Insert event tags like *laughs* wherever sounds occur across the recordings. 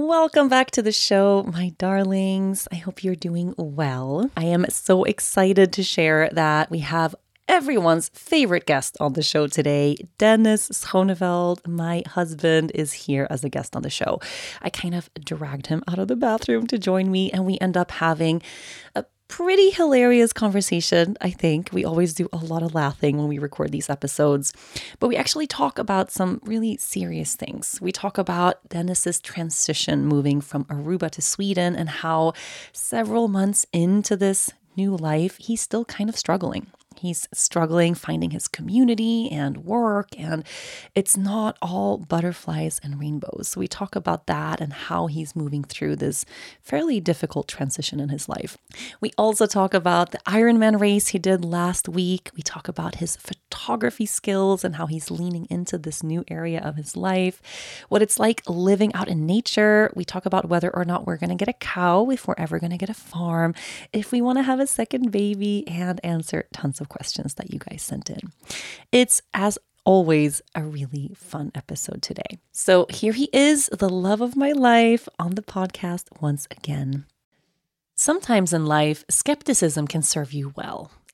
Welcome back to the show, my darlings. I hope you're doing well. I am so excited to share that we have everyone's favorite guest on the show today. Dennis Schoneveld, my husband, is here as a guest on the show. I kind of dragged him out of the bathroom to join me, and we end up having a pretty hilarious conversation, I think. We always do a lot of laughing when we record these episodes, but we actually talk about some really serious things. We talk about Dennis's transition moving from Aruba to Sweden and how several months into this new life, he's still kind of struggling. He's struggling finding his community and work, and it's not all butterflies and rainbows. So, we talk about that and how he's moving through this fairly difficult transition in his life. We also talk about the Ironman race he did last week. We talk about his photography skills and how he's leaning into this new area of his life, what it's like living out in nature. We talk about whether or not we're going to get a cow, if we're ever going to get a farm, if we want to have a second baby, and answer tons of questions that you guys sent in. It's as always a really fun episode today. So here he is, the love of my life, on the podcast once again. Sometimes in life, skepticism can serve you well.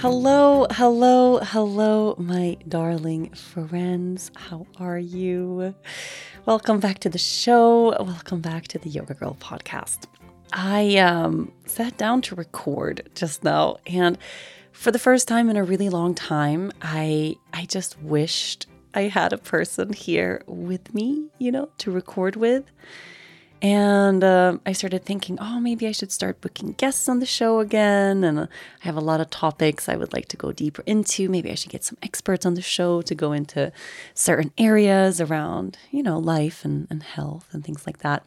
Hello, hello, hello, my darling friends. How are you? Welcome back to the show. Welcome back to the Yoga Girl podcast. I um, sat down to record just now, and for the first time in a really long time, I I just wished I had a person here with me, you know, to record with. And uh, I started thinking, oh, maybe I should start booking guests on the show again. And uh, I have a lot of topics I would like to go deeper into. Maybe I should get some experts on the show to go into certain areas around, you know, life and, and health and things like that.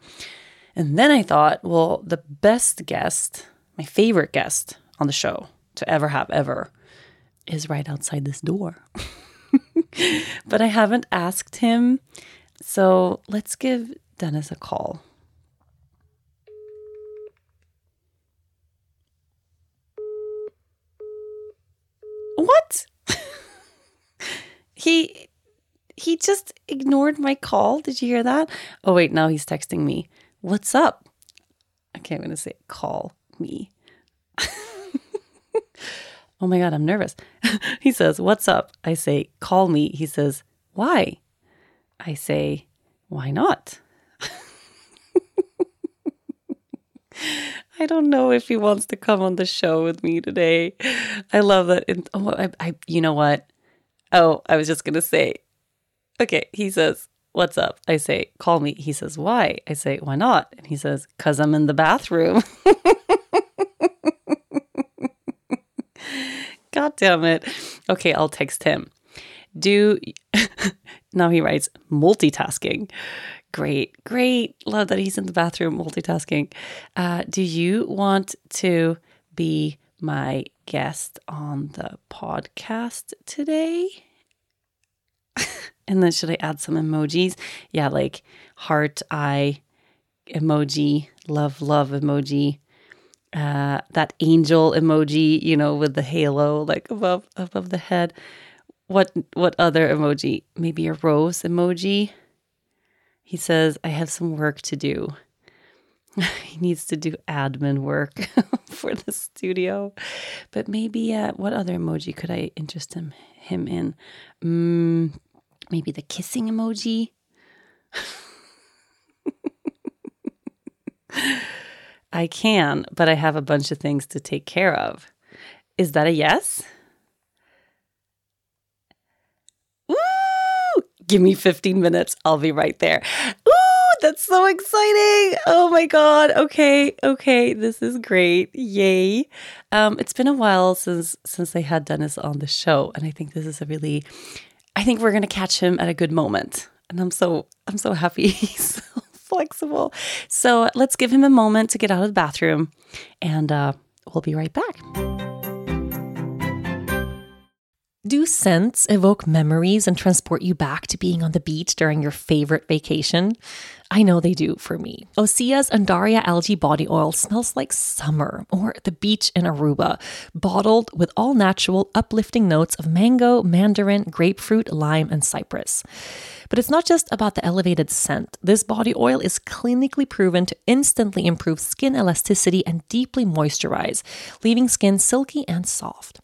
And then I thought, well, the best guest, my favorite guest on the show to ever have ever, is right outside this door. *laughs* but I haven't asked him. So let's give Dennis a call. What? *laughs* he he just ignored my call. Did you hear that? Oh wait, now he's texting me. What's up? I'm gonna say call me. *laughs* oh my god, I'm nervous. *laughs* he says, What's up? I say, call me. He says, Why? I say, Why not? I don't know if he wants to come on the show with me today. I love that. Oh, I, I, you know what? Oh, I was just gonna say. Okay, he says, "What's up?" I say, "Call me." He says, "Why?" I say, "Why not?" And he says, "Cause I'm in the bathroom." *laughs* God damn it. Okay, I'll text him. Do *laughs* now he writes multitasking. Great, great. Love that he's in the bathroom multitasking. Uh, do you want to be my guest on the podcast today. *laughs* and then should I add some emojis? Yeah, like heart, eye emoji, love, love emoji. Uh, that angel emoji, you know, with the halo like above above the head. What what other emoji? Maybe a rose emoji. He says, "I have some work to do." *laughs* he needs to do admin work *laughs* for the studio. But maybe uh, what other emoji could I interest him him in? Mm, maybe the kissing emoji. *laughs* I can, but I have a bunch of things to take care of. Is that a yes? Give me 15 minutes. I'll be right there. Ooh, that's so exciting. Oh my God. Okay. Okay. This is great. Yay. Um, it's been a while since since I had Dennis on the show. And I think this is a really I think we're gonna catch him at a good moment. And I'm so I'm so happy *laughs* he's so flexible. So let's give him a moment to get out of the bathroom and uh, we'll be right back. Do scents evoke memories and transport you back to being on the beach during your favorite vacation? I know they do for me. Osea's Undaria algae body oil smells like summer or the beach in Aruba, bottled with all natural, uplifting notes of mango, mandarin, grapefruit, lime, and cypress. But it's not just about the elevated scent. This body oil is clinically proven to instantly improve skin elasticity and deeply moisturize, leaving skin silky and soft.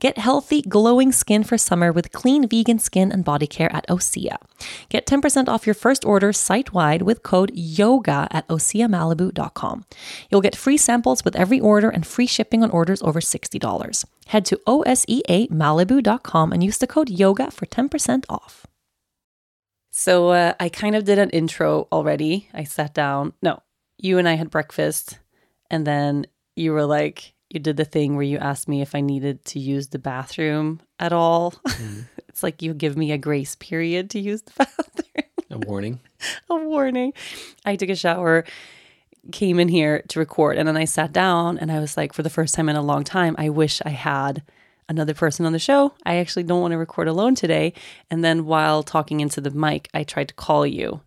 Get healthy, glowing skin for summer with clean vegan skin and body care at Osea. Get 10% off your first order site wide with code YOGA at OseaMalibu.com. You'll get free samples with every order and free shipping on orders over $60. Head to OSEAMalibu.com and use the code YOGA for 10% off. So uh, I kind of did an intro already. I sat down. No, you and I had breakfast, and then you were like, you did the thing where you asked me if I needed to use the bathroom at all. Mm. *laughs* it's like you give me a grace period to use the *laughs* bathroom. a warning. *laughs* a warning. I took a shower, came in here to record, and then I sat down and I was like, for the first time in a long time, I wish I had another person on the show. I actually don't want to record alone today. And then while talking into the mic, I tried to call you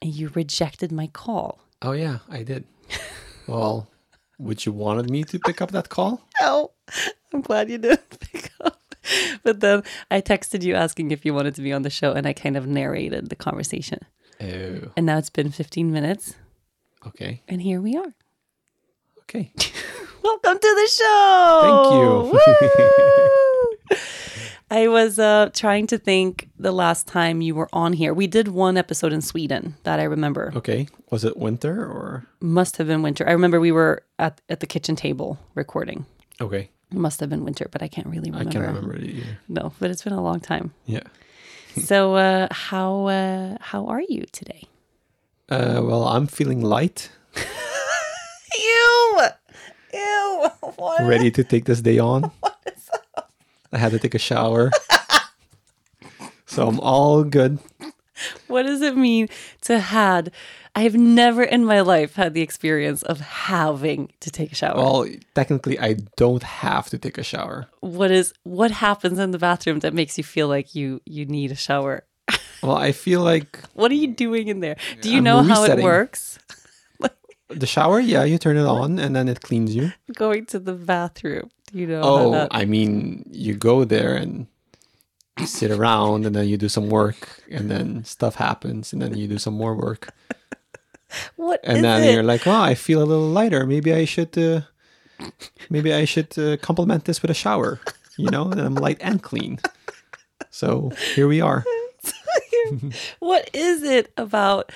and you rejected my call. Oh, yeah, I did. well, would you wanted me to pick up that call? No, I'm glad you didn't *laughs* pick up. But then I texted you asking if you wanted to be on the show, and I kind of narrated the conversation. Oh. And now it's been 15 minutes. Okay. And here we are. Okay. *laughs* Welcome to the show. Thank you. *laughs* I was uh, trying to think the last time you were on here. We did one episode in Sweden that I remember. Okay. Was it winter or? Must have been winter. I remember we were at, at the kitchen table recording. Okay. It must have been winter, but I can't really remember. I can't remember it either. No, but it's been a long time. Yeah. *laughs* so uh, how uh, how are you today? Uh, well, I'm feeling light. *laughs* Ew! Ew! *laughs* What? Ready to take this day on. I had to take a shower. so I'm all good. What does it mean to had? I have never in my life had the experience of having to take a shower. Well, technically I don't have to take a shower. What is what happens in the bathroom that makes you feel like you you need a shower? *laughs* Well, I feel like What are you doing in there? Do you I'm know how it works? The shower, yeah, you turn it on and then it cleans you. Going to the bathroom. You know? Oh, that... I mean, you go there and sit around and then you do some work and then stuff happens and then you do some more work. *laughs* What and then it? you're like, oh, I feel a little lighter. Maybe I should, uh, maybe I should uh, complement this with a shower. You know, and I'm light and clean. So here we are. *laughs* what is it about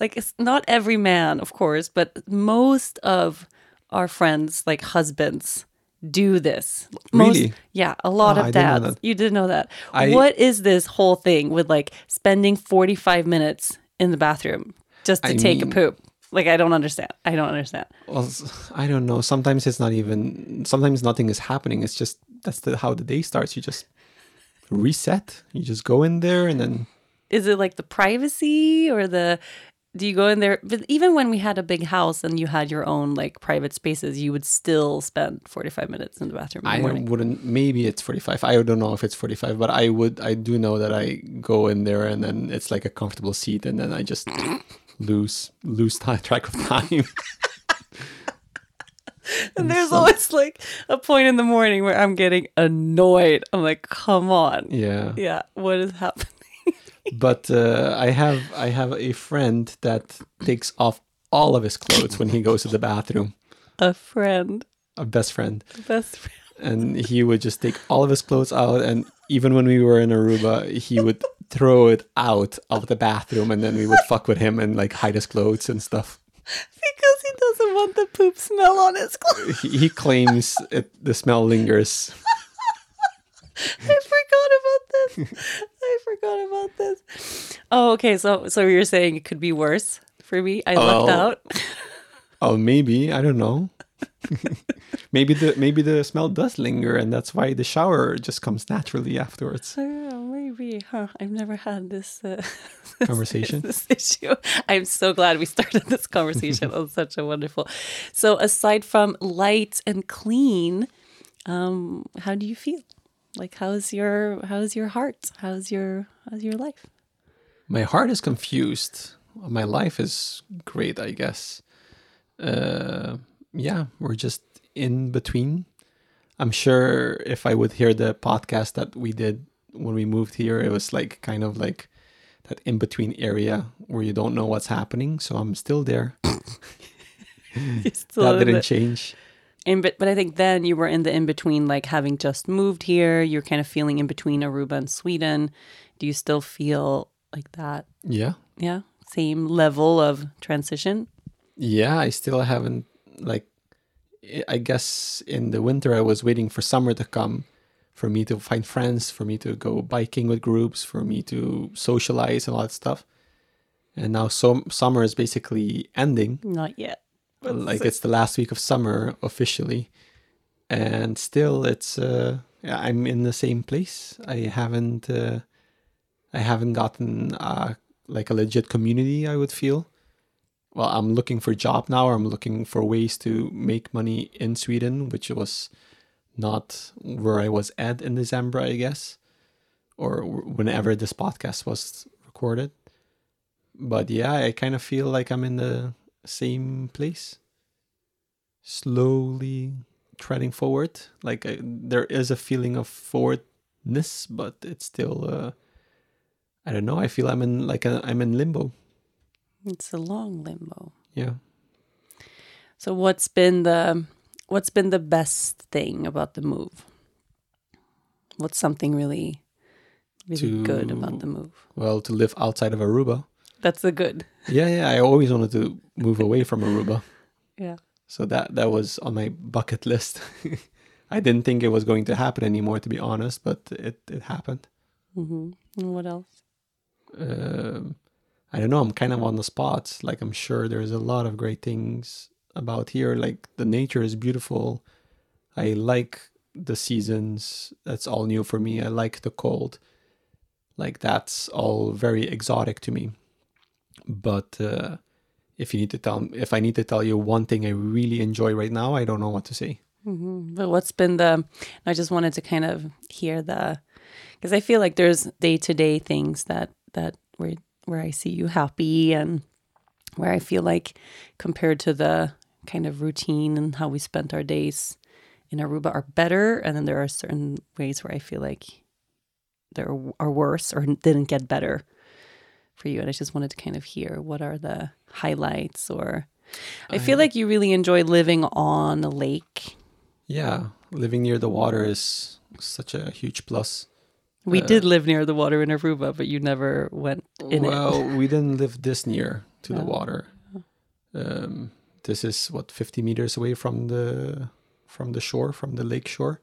like it's not every man of course but most of our friends like husbands do this most, Really? yeah a lot Ah, of I didn't dads you didn't know that I- what is this whole thing with like spending 45 minutes in the bathroom just to I take mean- a poop like i don't understand i don't understand Well, I don't know. Sometimes it's not even. Sometimes nothing is happening. It's just that's the how the day starts. You just reset. You just go in there and then is it like the privacy or the do you go in there but even when we had a big house and you had your own like private spaces you would still spend 45 minutes in the bathroom in the I wouldn't. Maybe it's forty five. I don't know if it's forty five, but I would. I do know that I go in there and then it's like a comfortable seat, and then I just *laughs* lose lose *laughs* track of time. *laughs* and there's always like a point in the morning where i'm getting annoyed i'm like come on yeah. yeah what is happening But uh, I have I have a friend that takes off all of his clothes when he goes to the bathroom. a friend. A best friend. best friend. And he would just take all of his clothes out and even when we were in aruba he would throw it out of the bathroom and then we would fuck with him and like hide his clothes and stuff. Because he doesn't want the poop smell on his clothes. He, he claims it, the smell lingers I forgot about this. I forgot about this. Oh, okay. So, so you're saying it could be worse for me? I Oh. left out. *laughs* oh maybe i don't know *laughs* maybe the maybe the smell does linger and that's why the shower just comes naturally afterwards Yeah, maybe. Huh? I've never had this uh, *laughs* Conversation? This issue. I'm so glad we started this conversation. on such a wonderful. So, aside from light and clean, um, how do you feel? Like, how's your how's your heart? How's your how's your life? my heart is confused. My life is great i guess. Uh yeah we're just in between. I'm sure if i would hear the podcast that we did when we moved here it was like kind of like that in between area where you don't know what's happening. So i'm still there. *laughs* *laughs* Still that didn't the- change In but but I think then you were in the in between, like having just moved here. You're kind of feeling in between Aruba and Sweden. Do you still feel like that? yeah Yeah, same level of transition. yeah i still haven't like I- i guess in the winter i was waiting for summer to come for me to find friends for me to go biking with groups for me to socialize and all that stuff and now so summer is basically ending Not yet. Like it's the last week of summer officially. And still it's uh i'm in the same place. I haven't uh i haven't gotten uh like a legit community i would feel. Well i'm looking for a job now. Or i'm looking for ways to make money in sweden which was not where i was at in december i guess or whenever this podcast was recorded. But yeah i kind of feel like i'm in the same place slowly treading forward like I, there is a feeling of forwardness but it's still uh i don't know i feel i'm in like a, i'm in limbo It's a long limbo. yeah So what's been the what's been the best thing about the move? What's something really really good about the move? well to live outside of aruba That's the good. yeah yeah i always wanted to move away from aruba *laughs* Yeah. so that that was on my bucket list *laughs* i didn't think it was going to happen anymore to be honest but it it happened hmm And what else? um, I don't know. I'm kind of on the spot. Like I'm sure there's a lot of great things about here. Like the nature is beautiful. I like the seasons. That's all new for me. I like the cold. Like that's all very exotic to me. But uh, if you need to tell, if I need to tell you one thing I really enjoy right now, I don't know what to say. hmm But what's been the? I just wanted to kind of hear the, because I feel like there's day to day things that that where where I see you happy and where I feel like compared to the kind of routine and how we spent our days in Aruba are better, and then there are certain ways where I feel like there are worse or didn't get better for you. And I just wanted to kind of hear what are the highlights or I feel like you really enjoy living on a lake. Yeah, living near the water is such a huge plus. We did live near the water in Aruba, but you never went in well, it. Well, we didn't live this near to the Oh. water. Um, this is what 50 meters away from the from the shore, from the lake shore.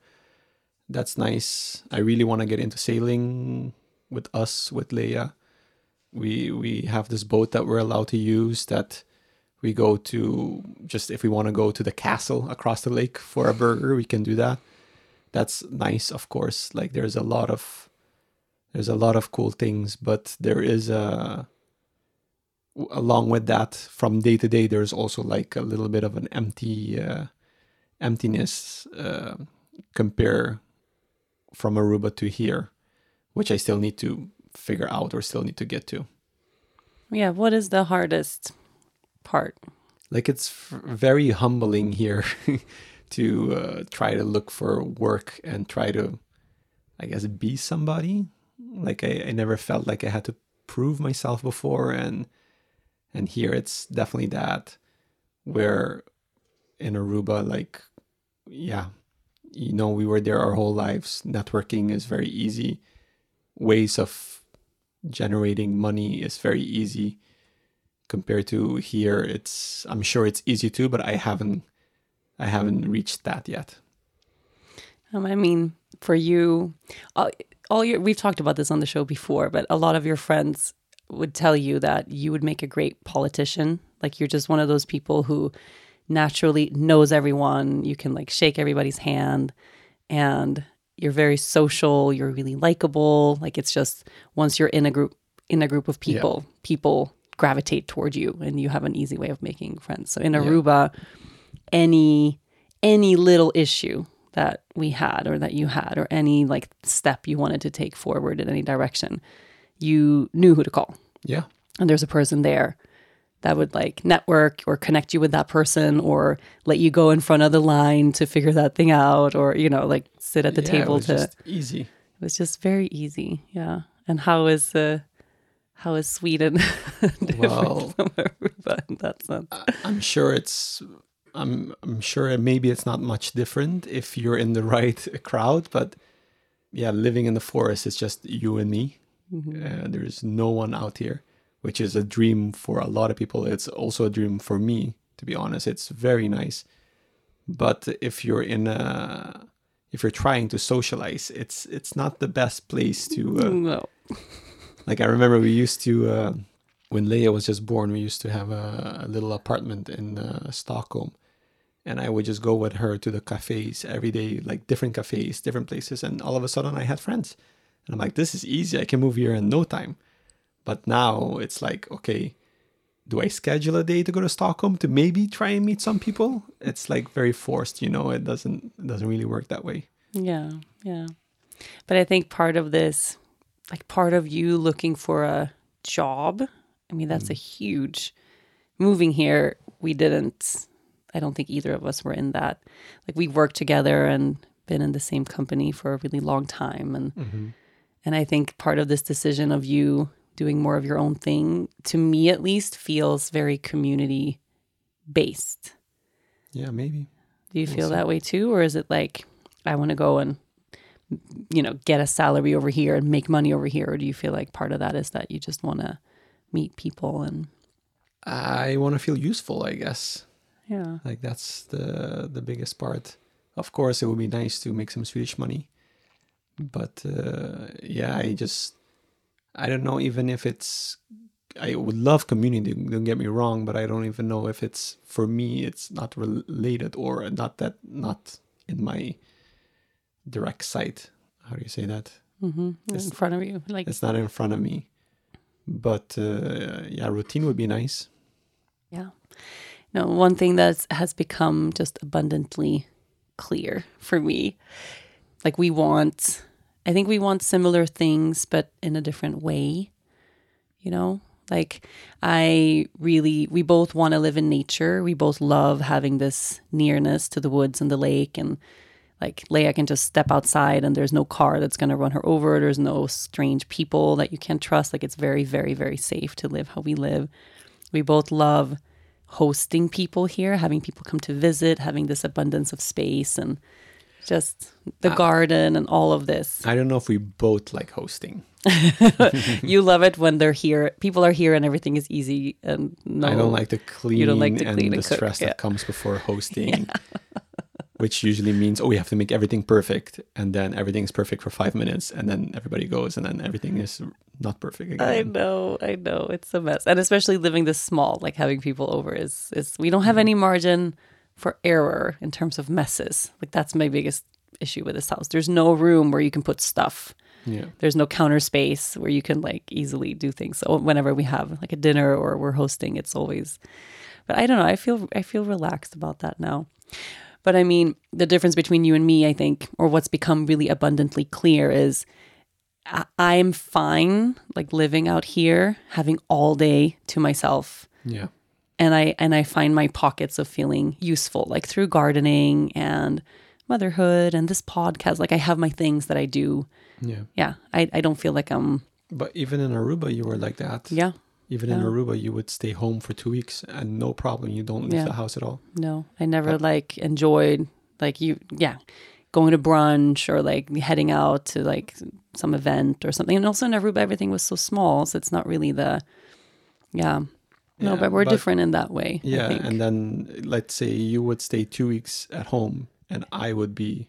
That's nice. I really want to get into sailing with us, with Leia. We we have this boat that we're allowed to use that we go to just if we want to go to the castle across the lake for a burger, we can do that. That's nice, of course. Like there's a lot of there's a lot of cool things, but there is a along with that from day to day there's also like a little bit of an empty uh, emptiness uh, compare from Aruba to here, which I still need to figure out or still need to get to. Yeah, what is the hardest part? like it's f- very humbling here *laughs* to uh, try to look for work and try to i guess be somebody like I, I never felt like i had to prove myself before and and here it's definitely that where in aruba like yeah you know we were there our whole lives networking is very easy ways of generating money is very easy compared to here it's i'm sure it's easy too but i haven't i haven't reached that yet Um, I mean, for you, all, all your we've talked about this on the show before, but a lot of your friends would tell you that you would make a great politician. Like you're just one of those people who naturally knows everyone. You can like shake everybody's hand, and you're very social. You're really likable. Like it's just once you're in a group in a group of people, people gravitate toward you, and you have an easy way of making friends. So in Aruba, any any little issue that we had or that you had or any like step you wanted to take forward in any direction you knew who to call yeah and there's a person there that would like network or connect you with that person or let you go in front of the line to figure that thing out or you know like sit at the Yeah, table it was to just easy. It was just very easy yeah. And how is uh how is sweden *laughs* Well- in that sense i'm sure it's i'm i'm sure maybe it's not much different if you're in the right crowd but yeah living in the forest is just you and me. Uh, there's no one out here which is a dream for a lot of people. It's also a dream for me to be honest. It's very nice. But if you're in a if you're trying to socialize it's it's not the best place to uh, *laughs* no. like I remember we used to uh, when Leia was just born, we used to have a, a little apartment in uh, Stockholm, and I would just go with her to the cafes every day, like different cafes, different places, and all of a sudden I had friends, and I'm like, this is easy. I can move here in no time. But now it's like, okay, do I schedule a day to go to Stockholm to maybe try and meet some people? It's like very forced, you know. It doesn't it doesn't really work that way. Yeah, yeah. But I think part of this, like part of you looking for a job, I mean, that's a mm. huge moving here. We didn't, I don't think either of us were in that. Like we worked together and been in the same company for a really long time. And, mm-hmm. and I think part of this decision of you doing more of your own thing, to me at least, feels very community based. Yeah, maybe. Do you We'll feel see. that way too, or is it like I want to go and you know get a salary over here and make money over here, or do you feel like part of that is that you just want to meet people and I want to feel useful, I guess. yeah, Like that's the the biggest part. Of course, it would be nice to make some Swedish money, but uh, yeah, I just I don't know even if it's. I would love community. Don't get me wrong, but I don't even know if it's for me. It's not related or not that not in my direct sight. How do you say that? hmm in front of you, like It's not in front of me. But uh, yeah, routine would be nice. yeah. No, one thing that has become just abundantly clear for me, like we want, I think we want similar things, but in a different way. You know, like I really, we both want to live in nature. We both love having this nearness to the woods and the lake and like Leia can just step outside and there's no car that's going to run her over. There's no strange people that you can't trust. Like it's very, very, very safe to live how we live. We both love hosting people here, having people come to visit, having this abundance of space and just the uh, garden and all of this. I don't know if we both like hosting. *laughs* you love it when they're here. People are here and everything is easy. And no, I don't like the clean, you don't like to and clean the and cook, stress yeah. that comes before hosting, *laughs* which usually means oh we have to make everything perfect, and then everything's perfect for five minutes, and then everybody goes, and then everything is not perfect again. I know, I know. It's a mess. And especially living this small, like having people over is is we don't have mm-hmm. any margin for error in terms of messes. Like that's my biggest issue with this house. There's no room where you can put stuff. yeah, There's no counter space where you can like easily do things. So whenever we have like a dinner or we're hosting, it's always but I don't know. I feel I feel relaxed about that now. But I mean, the difference between you and me, I think, or what's become really abundantly clear is I- I'm fine like living out here, having all day to myself. yeah, And I and I find my pockets of feeling useful, like through gardening and motherhood and this podcast. Like I have my things that I do. yeah. Yeah. I, I don't feel like I'm But even in Aruba, you were like that. yeah, Even in Aruba, you would stay home for two weeks and no problem. You don't leave Yeah. the house at all. No, I never like enjoyed like you yeah, going to brunch or like heading out to like some event or something. And also in Aruba everything was so small, so it's not really the yeah. No, Yeah, but we're but- different in that way. I Yeah, think. and then let's say you would stay two weeks at home, and I would be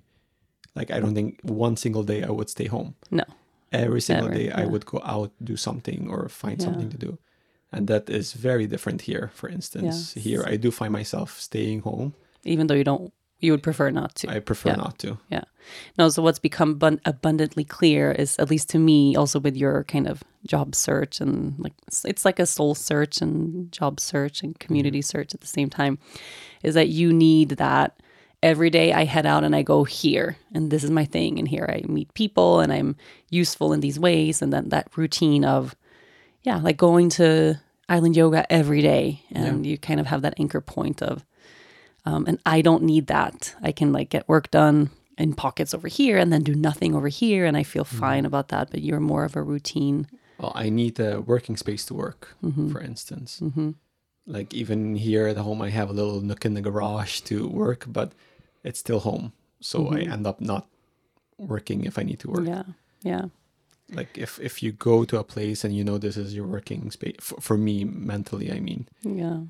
like, I don't think one single day I would stay home. no. Every single Never, day I would go out, do something, or find Yeah. something to do. And that is very different here. For instance, Yeah. here I do find myself staying home. Even though you don't you would prefer not to. I prefer Yeah. not to. Yeah. No, so what's become bun- abundantly clear is, at least to me, also with your kind of job search and like it's- it's like a soul search and job search and community mm-hmm. search at the same time, is that you need that every day I head out and I go here and this is my thing and here I meet people and I'm useful in these ways and then that routine of yeah, like going to island yoga every day and you kind of have that anchor point of um, and I don't need that. I can like get work done in pockets over here and then do nothing over here, and I feel fine about that. But you're more of a routine. Well, I need a working space to work, Mm-hmm. for instance. Like even here at home, I have a little nook in the garage to work, but it's still home. So I end up not working if I need to work. Mm-hmm. Yeah, yeah, Like if if you go to a place and you know this is your working space for, for me mentally, I mean. yeah.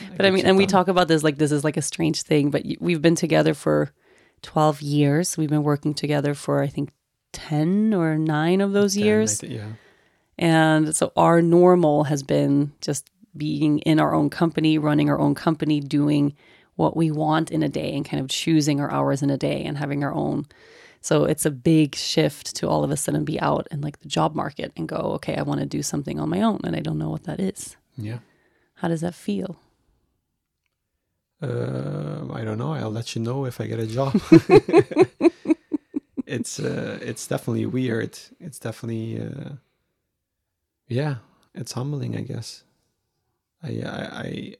I But I mean, and we talk about this like this is like a strange thing. But we've been together for twelve years. We've been working together for I think ten or nine of those Then I years. thi- yeah. And so our normal has been just being in our own company, running our own company, doing what we want in a day and kind of choosing our hours in a day and having our own. So it's a big shift to all of a sudden be out in like the job market and go, okay, I want to do something on my own and I don't know what that is. Yeah. How does that feel? Uh, I don't know. I'll let you know if I get a job. *laughs* it's uh, it's definitely weird. It's definitely uh, yeah. It's humbling, I guess. I I, I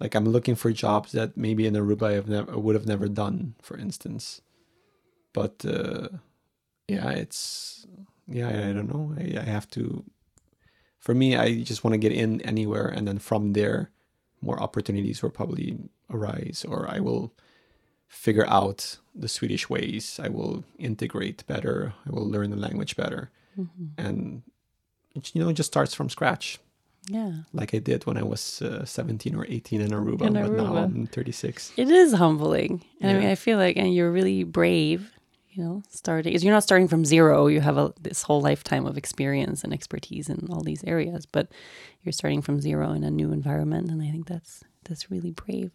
like I'm looking for jobs that maybe in Aruba I've never would have never done, for instance. But uh, yeah, it's yeah. I, I don't know. I, I have to. For me, I just want to get in anywhere, and then from there more opportunities will probably arise or I will figure out the Swedish ways. I will integrate better. I will learn the language better. And it, you know, it just starts from scratch Yeah. like I did when I was uh, 17 or 18 in Aruba, In but now I'm 36. It is humbling. And I mean, I feel like, and you're really brave, you know, starting, because you're not starting from zero. You have a, this whole lifetime of experience and expertise in all these areas, but you're starting from zero in a new environment. And I think that's, that's really brave.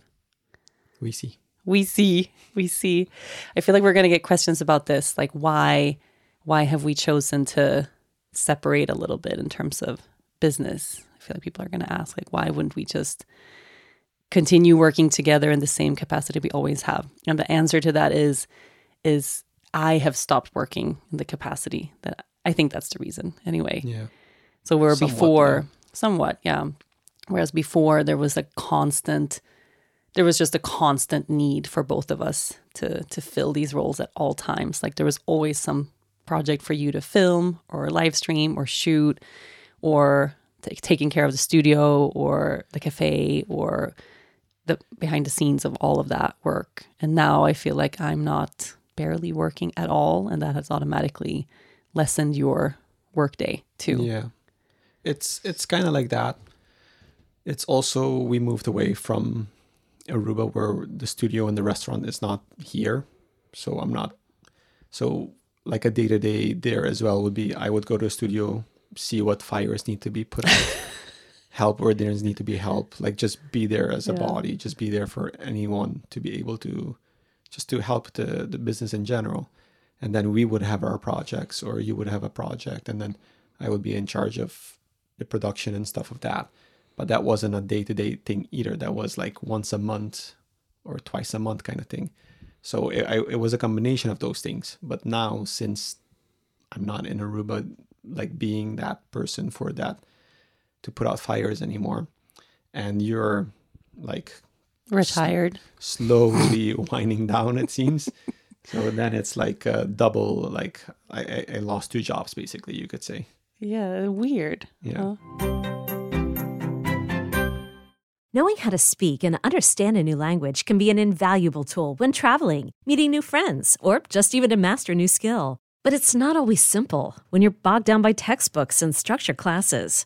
We see. We see, we see. I feel like we're going to get questions about this. Like, why, why have we chosen to separate a little bit in terms of business? I feel like people are going to ask, like, why wouldn't we just continue working together in the same capacity we always have? And the answer to that is, is I have stopped working in the capacity that I think that's the reason anyway. Yeah. So where Somewhat, before, yeah. somewhat, yeah. Whereas before there was a constant there was just a constant need for both of us to to fill these roles at all times. Like there was always some project for you to film or live stream or shoot or t- taking care of the studio or the cafe or the behind the scenes of all of that work. And now I feel like I'm not barely working at all and that has automatically lessened your workday too. Yeah. It's it's kind of like that. It's also we moved away from Aruba where the studio and the restaurant is not here. So I'm not so like a day to day there as well would be I would go to a studio, see what fires need to be put out, *laughs* help where there need to be help, like just be there as a body, just be there for anyone to be able to just to help the, the business in general. And then we would have our projects or you would have a project and then I would be in charge of the production and stuff of that. But that wasn't a day to day thing either. That was like once a month or twice a month kind of thing. So it, I, it was a combination of those things. But now, since I'm not in Aruba, like being that person for that to put out fires anymore, and you're like Retired. slowly *laughs* winding down, it seems. So then it's like a double, like I, I, I lost two jobs, basically, you could say. Yeah, weird. Yeah. Knowing how to speak and understand a new language can be an invaluable tool when traveling, meeting new friends, or just even to master a new skill. But it's not always simple when you're bogged down by textbooks and structure classes.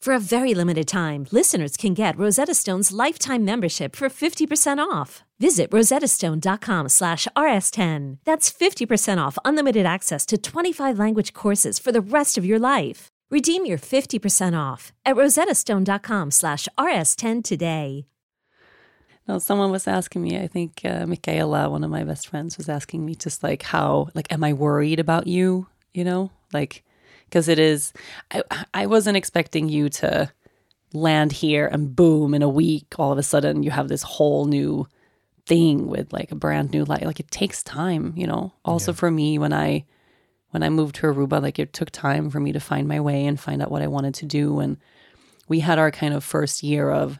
For a very limited time, listeners can get Rosetta Stone's lifetime membership for 50% off. Visit rosettastone.com slash rs10. That's 50% off unlimited access to 25 language courses for the rest of your life. Redeem your 50% off at rosettastone.com slash rs10 today. No, someone was asking me, I think uh, Michaela, one of my best friends, was asking me just like how, like, am I worried about you? You know, like, because it is, I, I wasn't expecting you to land here and boom, in a week, all of a sudden you have this whole new thing with like a brand new life. Like, it takes time, you know. Also for me, when I, when I moved to Aruba, like, it took time for me to find my way and find out what I wanted to do. And we had our kind of first year of,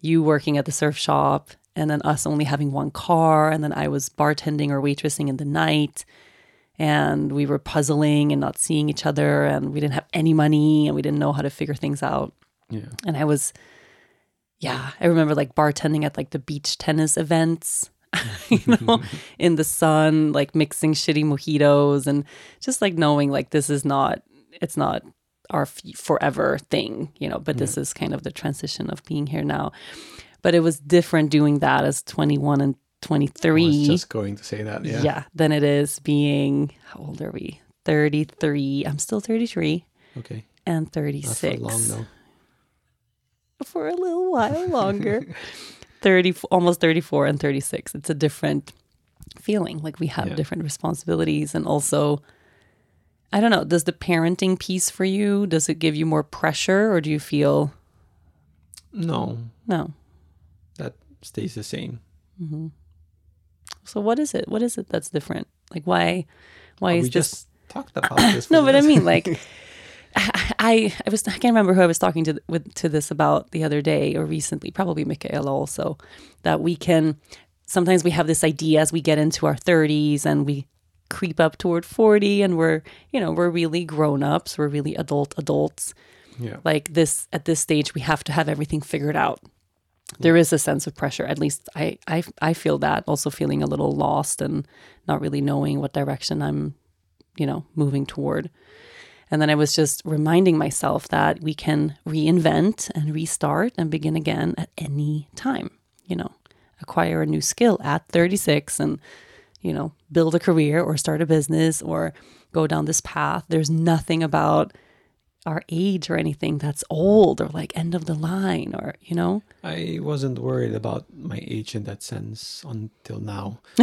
you working at the surf shop and then us only having one car and then I was bartending or waitressing in the night and we were puzzling and not seeing each other and we didn't have any money and we didn't know how to figure things out. Yeah. and I was yeah I remember like bartending at like the beach tennis events *laughs* you know *laughs* in the sun like mixing shitty mojitos and just like knowing like this is not it's not our f- forever thing you know but this is kind of the transition of being here now. But it was different doing that as 21 and 23 was just going to say that. Yeah. yeah. than it is being how old are we 33 i'm still 33 Okay. and Not for 36 long though. for a little while *laughs* longer 30 almost 34 and 36 it's a different feeling like we have Yeah. different responsibilities and also i don't know does the parenting piece for you does it give you more pressure or do you feel No, no that stays the same. Mm-hmm. So what is it what is it that's different like why why Oh, is we this just talked about this. *coughs* no but i mean like *laughs* I, I was I can't remember who I was talking to with to this about the other day or recently, probably Michaela also, that we can sometimes we have this idea as we get into our 30s and we creep up toward 40 and we're you know we're really grown ups we're really adult adults yeah. like this at this stage we have to have everything figured out there is a sense of pressure at least I, I i feel that also feeling a little lost and not really knowing what direction i'm you know moving toward. And then i was just reminding myself that we can reinvent and restart and begin again at any time you know acquire a new skill at 36 and you know build a career or start a business or go down this path. There's nothing about our age or anything that's old or like end of the line or you know I wasn't worried about my age in that sense until now. *laughs*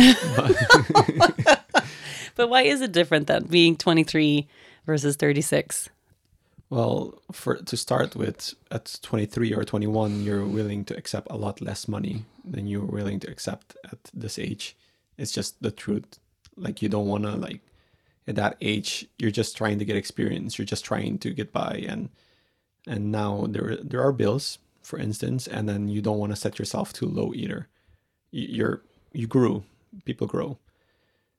but why is it different than being 23 versus 36 Well, for to start with, at 23 or 21, you're willing to accept a lot less money than you're willing to accept at this age. It's just the truth. Like you don't want to like at that age, you're just trying to get experience. You're just trying to get by, and and now there there are bills, for instance, and then you don't want to set yourself too low either. You- You're you grew, people grow,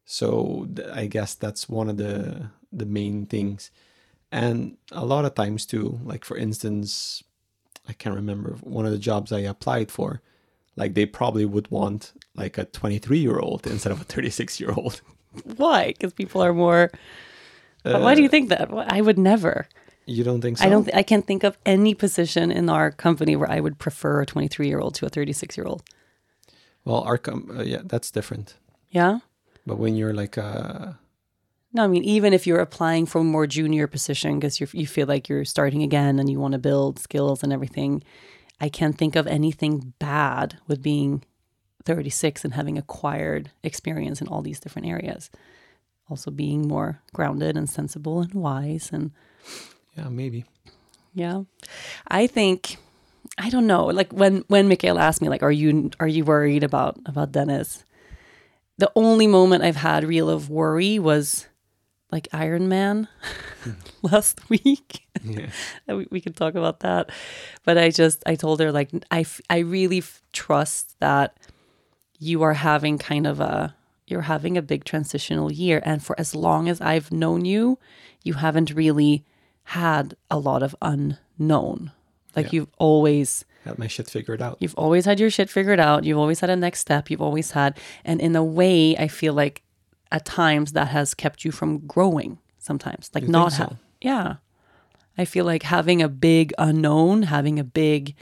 so I guess that's one of the the main things and a lot of times too like for instance i can't remember one of the jobs i applied for like they probably would want like a 23 year old instead of a 36 year old *laughs* why? Because people are more why do you think that? I would never. You don't think so i don't i can't think of any position in our company where i would prefer a 23 year old to a 36 year old well our com- uh, yeah that's different. Yeah? But when you're like uh No, I mean even if you're applying for a more junior position because you you feel like you're starting again and you want to build skills and everything, I can't think of anything bad with being 36 and having acquired experience in all these different areas. Also being more grounded and sensible and wise and yeah maybe yeah. I think I don't know. Like when when Michaela asked me like are you are you worried about about Dennis? The only moment I've had real of worry was like Ironman *laughs* last week. yeah *laughs* we, we could talk about that. But I just I told her like I f- I really f- trust that you are having kind of a you're having a big transitional year and for as long as I've known you, you haven't really had a lot of unknown. Like Yeah. you've always had my shit figured out You've always had your shit figured out. You've always had a next step. You've always had, and in a way, I feel like at times that has kept you from growing. Sometimes, like You not so? have, yeah. I feel like having a big unknown, having a big,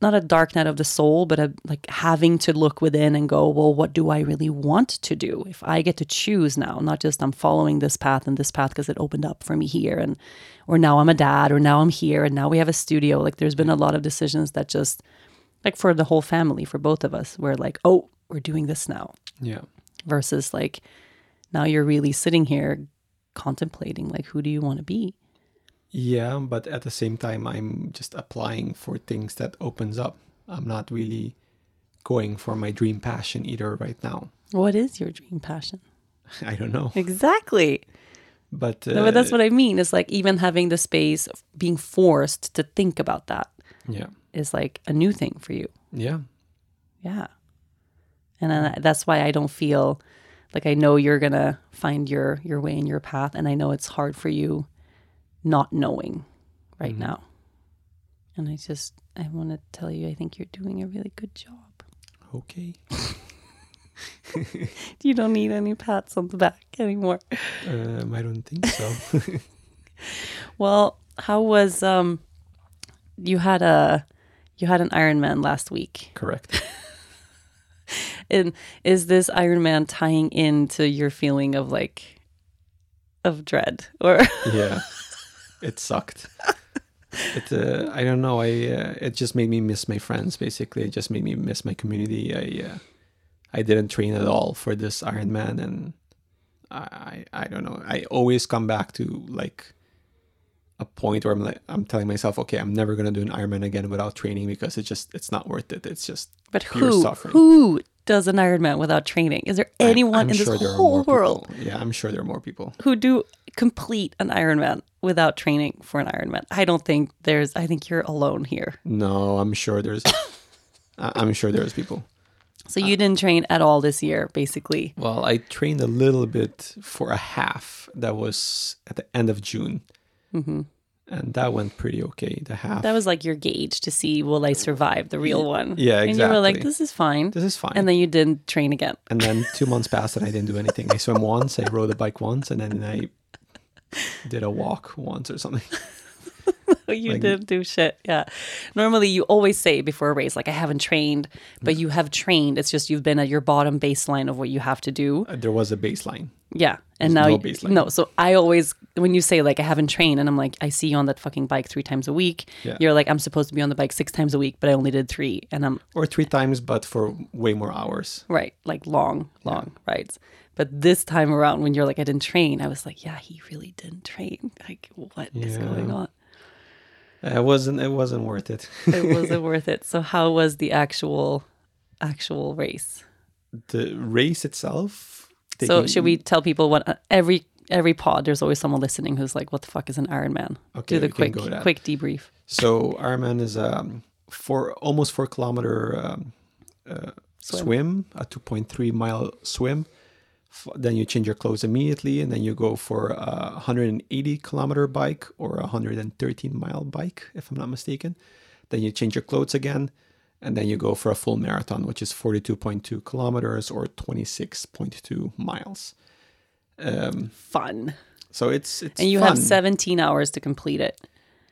not a dark night of the soul, but a like having to look within and go, well, what do I really want to do? If I get to choose now, not just I'm following this path and this path because it opened up for me here, and or now I'm a dad, or now I'm here, and now we have a studio. Like there's been a lot of decisions that just like for the whole family, for both of us, we're like, oh, we're doing this now, yeah versus like now you're really sitting here contemplating, like, who do you want to be? Yeah but at the same time i'm just applying for things that opens up i'm not really going for my dream passion either right now What is your dream passion? *laughs* i don't know Exactly. but, uh, No, but that's what I mean. It's like even having the space of being forced to think about that yeah is like a new thing for you. yeah Yeah. And I- that's why I don't feel like I know you're going to find your your way in your path and I know it's hard for you not knowing right now. And I just I want to tell you I think you're doing a really good job. okay *laughs* *laughs* You don't need any pats on the back anymore. um, i don't think so *laughs* Well, how was um you had a you had an Ironman last week. correct And is this Ironman tying into your feeling of like of dread or yeah it sucked. It uh, i don't know. I uh, it just made me miss my friends basically. It just made me miss my community. I uh, i didn't train at all for this ironman and I, I i don't know. I always come back to like a point where i'm like i'm telling myself okay i'm never going to do an ironman again without training because it's just it's not worth it. It's just But who suffering. who does an Ironman without training? Is there I'm- anyone I'm in sure this whole more people. world yeah i'm sure there are more people. who do complete an Ironman without training for an Ironman? I don't think there's. I think you're alone here. no i'm sure there's i'm sure there's people So you didn't train at all this year, basically. Well, I trained a little bit for a half. That was at the end of June, mm-hmm. and that went pretty okay. The half. That was like your gauge to see will I survive the real one. yeah, exactly. And you were like, this is fine. this is fine. And then you didn't train again. and then two months passed, and I didn't do anything. I swam once, I rode a bike once, and then I did a walk once or something. *laughs* you Like- didn't do shit. Yeah. Normally, you always say before a race, like, I haven't trained, but you have trained. It's just you've been at your bottom baseline of what you have to do. Uh, There was a baseline. Yeah. And There's now, no baseline. no. So I always, when you say, like, I haven't trained, and I'm like, I see you on that fucking bike three times a week, Yeah. you're like, I'm supposed to be on the bike six times a week, but I only did three. And I'm, Or three times, but for way more hours. right, like long, long rides. But this time around, when you're like, I didn't train, I was like, yeah, he really didn't train. Like, what is Yeah. going on? It wasn't. It wasn't worth it. It *laughs* wasn't worth it. So, how was the actual, actual race? the race itself. So should we tell people what uh, every every pod? There's always someone listening who's like, "What the fuck is an Ironman?" Okay, Do the quick quick debrief. So Ironman is um four almost four kilometer um, uh, Swim. swim. a two point three mile swim. Then you change your clothes immediately, and then you go for a 180 kilometer bike or a 113 mile bike, if I'm not mistaken. Then you change your clothes again, and then you go for a full marathon, which is 42.2 kilometers or 26.2 miles. Um, Fun, so it's it's and you fun. have 17 hours to complete it.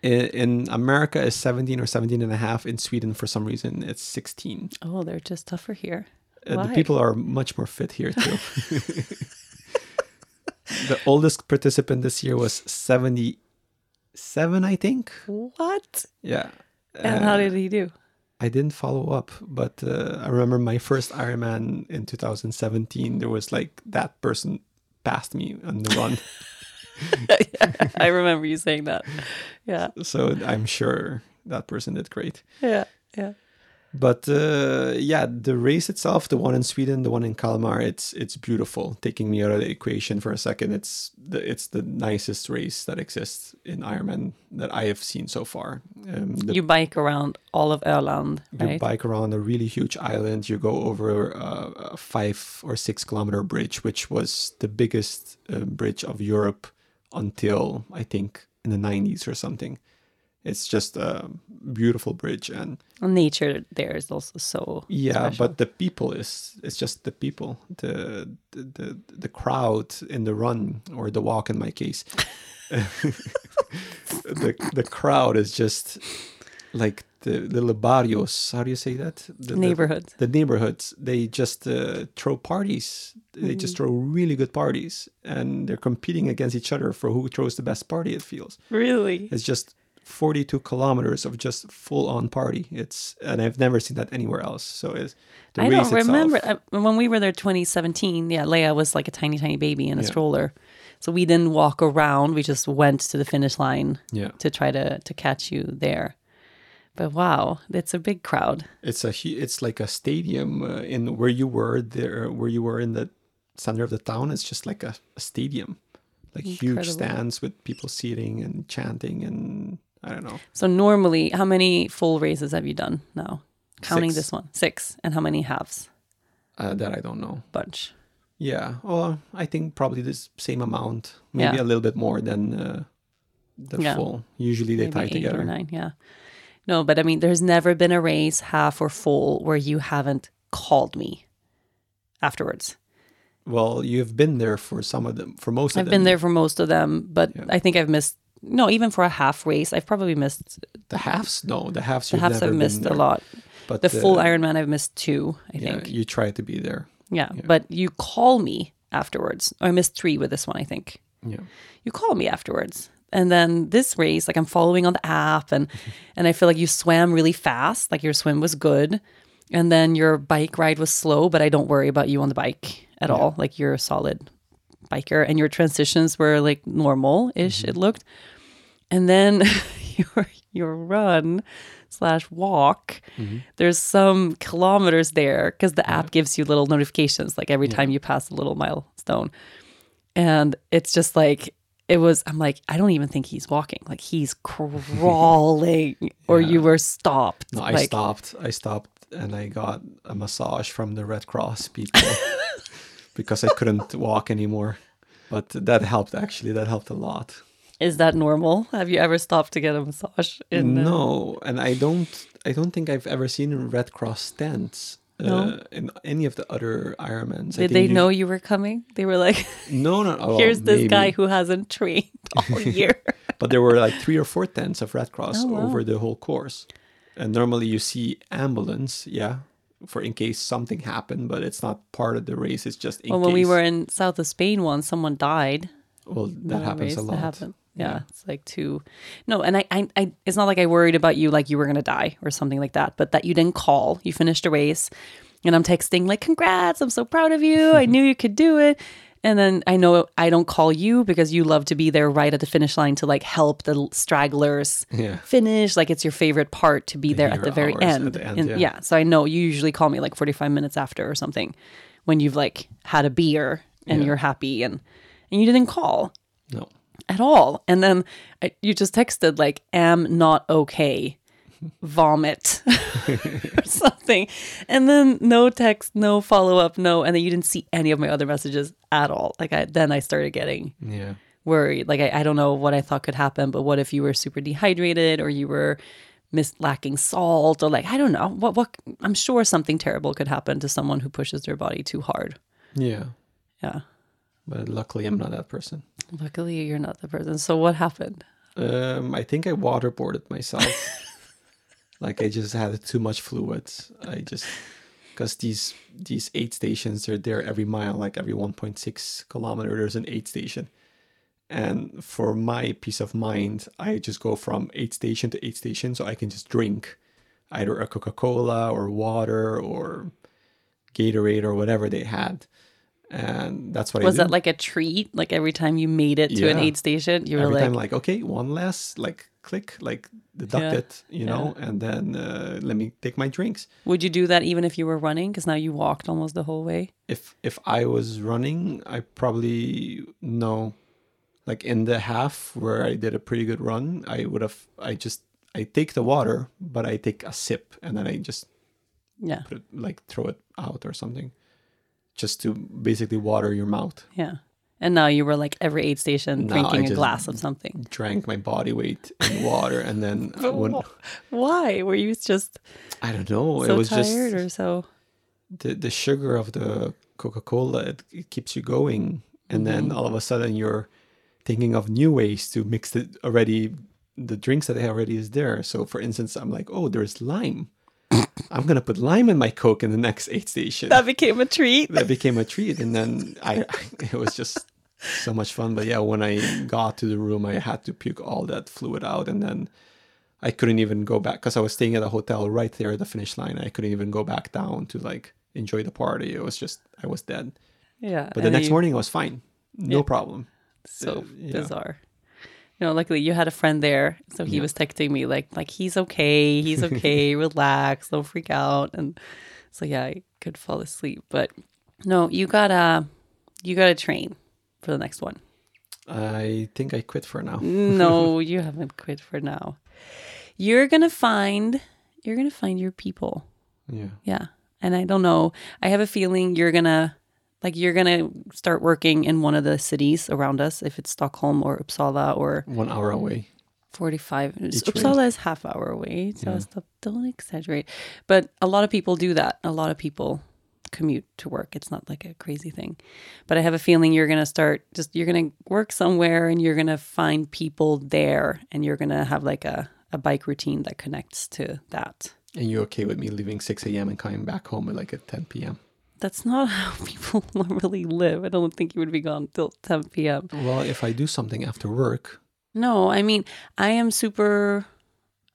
in, in America is 17 or 17 and a half. In Sweden, for some reason, it's 16. Oh, they're just tougher here. Uh, the people are much more fit here too. *laughs* the oldest participant this year was 77, I think. What? Yeah. And how Uh, did he do? I didn't follow up, but uh, I remember my first Ironman in 2017. There was like that person passed me on the run, *laughs* yeah, I remember you saying that. Yeah, so I'm sure that person did great. yeah, yeah. But uh, yeah, the race itself, the one in Sweden, the one in Kalmar, it's it's beautiful. Taking me out of the equation for a second, it's the it's the nicest race that exists in Ironman that I have seen so far. Um, the, You bike around all of Öland, you right? bike around a really huge island. You go over uh, a five or six kilometer bridge, which was the biggest uh, bridge of Europe until I think in the 90s or something. It's just a beautiful bridge and Nature there is also so yeah special. but the people is it's just the people the, the the the crowd in the run or the walk in my case *laughs* the the crowd is just like the little barrios how do you say that the, the- neighborhood. the, neighborhoods they just uh, throw parties they just throw really good parties and they're competing against each other for who throws the best party it feels Really? it's just 42 kilometers of just full on party it's and i've never seen that anywhere else so it's the I don't remember itself, I, when we were there 2017. Yeah, Leia was like a tiny, tiny baby in a Yeah. stroller, so we didn't walk around. We just went to the finish line yeah to try to to catch you there. But wow, it's a big crowd. it's a it's like a stadium uh, in where you were there where you were in the center of the town it's just like a, a stadium like huge stands with people seating and chanting and i don't know So normally, how many full races have you done now? Counting Six. this one, six, and how many halves? uh, that i don't know Bunch. yeah well i think probably the same amount maybe Yeah. a little bit more than uh, the Yeah. full usually they Maybe tie eight together or nine. Yeah. No, but I mean, there's never been a race half or full where you haven't called me afterwards. Well, you've been there for some of them, for most of them. I've been there for most of them, but Yeah. I think I've missed. No, even for a half race, I've probably missed The halves, no, the halves. the halves. I've missed a lot. But The full uh, Ironman, I've missed two. I yeah, think. you try to be there. Yeah, yeah. but you call me afterwards. I missed three with this one. I think Yeah, you call me afterwards, and then this race, like I'm following on the app, and *laughs* and I feel like you swam really fast. Like your swim was good, and then your bike ride was slow. But I don't worry about you on the bike at all. Like you're a solid biker, and your transitions were like normal ish. It mm-hmm. looked, and then *laughs* your your run slash walk mm-hmm. there's some kilometers there because the app gives you little notifications like every time you pass a little milestone. And it's just like it was i'm like i don't even think he's walking. Like he's *laughs* crawling. Or you were stopped. No, I like, stopped. I stopped, and I got a massage from the Red Cross people *laughs* because I couldn't *laughs* walk anymore. But that helped actually. That helped a lot. is that normal have you ever stopped to get a massage in uh, no, and I don't. I don't think I've ever seen Red Cross stands. Uh, No? in any of the other Ironmans. Did they you- know you were coming they were like *laughs* No, no. oh, here's this maybe. guy who hasn't trained *laughs* all year but there were like three or four tents of Red Cross Oh, wow. over the whole course. And normally you see ambulance, yeah, for in case something happened, but it's not part of the race. It's just in Well, case. when we were in south of Spain once, someone died. well, that happens race. a lot. That happened. Yeah, Yeah. it's like two. No, and I, I, I, it's not like I worried about you like you were gonna die or something like that, but that you didn't call. You finished a race, and I'm texting like, "Congrats! I'm so proud of you. I *laughs* knew you could do it." And then I know I don't call you because you love to be there right at the finish line to like help the stragglers Yeah. finish. Like it's your favorite part to be there at the very end. the end, And- yeah. yeah. So I know you usually call me like 45 minutes after or something when you've like had a beer and Yeah. you're happy and and you didn't call No. at all. And then I, you just texted like, "Am not okay." Vomit or something, and then no text, no follow up, no, and then you didn't see any of my other messages at all. Like I then I started getting Yeah. worried. Like I, I don't know what I thought could happen, but what if you were super dehydrated or you were mis- lacking salt or like I don't know what what I'm sure something terrible could happen to someone who pushes their body too hard. Yeah. Yeah. But luckily, I'm not that person. Luckily, you're not the person. So what happened? Um, I think I waterboarded myself. *laughs* like I just had too much fluids. I just because these these aid stations they're there every mile, like every 1.6 kilometer. There's an aid station, and for my peace of mind, I just go from aid station to aid station, so I can just drink either a Coca Cola or water or Gatorade or whatever they had, and that's what I Was that like a treat? Like every time you made it to an Yeah. aid station, you were every like, time like okay one last like click like deduct Yeah. it you know and then uh, let me take my drinks would you do that even if you were running? Because now you walked almost the whole way. if if i was running i probably no like in the half where i did a pretty good run i would have i just i take the water but i take a sip and then i just Yeah, put it, like throw it out or something just to basically water your mouth yeah. And now you were like every aid station No, drinking a glass of something. drank my body weight in water and then *laughs* when Why were you just i don't know so it was just tired or so? the the sugar of the Coca Cola it, it keeps you going, and then mm-hmm. all of a sudden you're thinking of new ways to mix the already. The drinks that they already is there. So, for instance, I'm like, oh, there's lime. I'm gonna put lime in my Coke in the next aid station. That became a treat. that became a treat, and then I, *laughs* it was just so much fun. But yeah, when I got to the room, I had to puke all that fluid out, and then I couldn't even go back because I was staying at a hotel right there at the finish line. I couldn't even go back down to like enjoy the party. It was just I was dead. Yeah. But the next you- morning I was fine, no problem. so uh, yeah. bizarre. You know, luckily you had a friend there, so he Yeah. was texting me like, like he's okay, he's okay, *laughs* relax, don't freak out, and so yeah, I could fall asleep. But no, you gotta, you gotta train for the next one. I think I quit for now. No, *laughs* you haven't quit for now. You're gonna find, you're gonna find your people. Yeah, Yeah. And I don't know. I have a feeling you're to like you're going to start working in one of the cities around us if it's Stockholm or Uppsala or one hour away. 45 Each Uppsala way. is half hour away. So Yeah. stop, don't exaggerate. But a lot of people do that. A lot of people commute to work. It's not like a crazy thing. But I have a feeling you're going to start just you're going to work somewhere and you're going to find people there and you're going to have like a a bike routine that connects to that. And you're okay with me leaving 6 a.m. and coming back home at like at 10 p.m. That's not *laughs* how people *laughs* normally live. I don't think you would be gone till 10 p.m. Well, if I do something after work, No, I mean, I am super,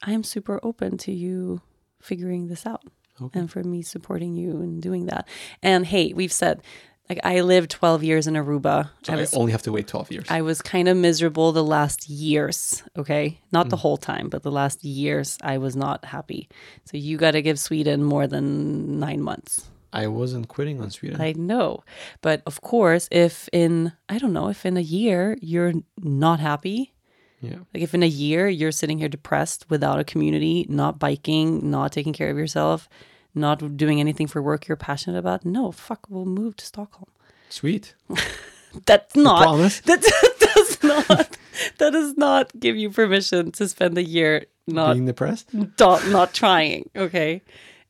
I am super open to you figuring this out Okay. and for me supporting you and doing that. And hey, we've said, like, I lived 12 years in Aruba. so I I, was, only have to wait 12 years. I was kind of miserable the last years, okay? Not the mm. whole time, but the last years I was not happy. So you got to give Sweden more than nine months. I wasn't quitting on Sweden. I know. But of course, if in, I don't know, if in a year you're not happy, yeah. like if in a year you're sitting here depressed without a community, not biking, not taking care of yourself, not doing anything for work you're passionate about, no, fuck, we'll move to Stockholm. Sweet. *laughs* That's not, promise? *laughs* that does not, that does not give you permission to spend a year not Being depressed? not, not trying, okay?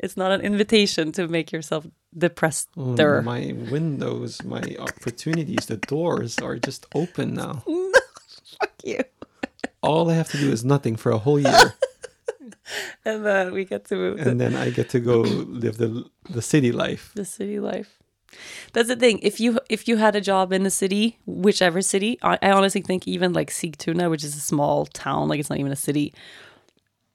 It's not an invitation to make yourself depressed. Oh, my windows, my opportunities, the doors are just open now. *laughs* Fuck you. all I have to do is nothing for a whole year, *laughs* and then we get to move to and then I get to go live the the city life. the city life. That's the thing. If you if you had a job in the city, whichever city, I, I honestly think even like Sigtuna, which is a small town, like it's not even a city,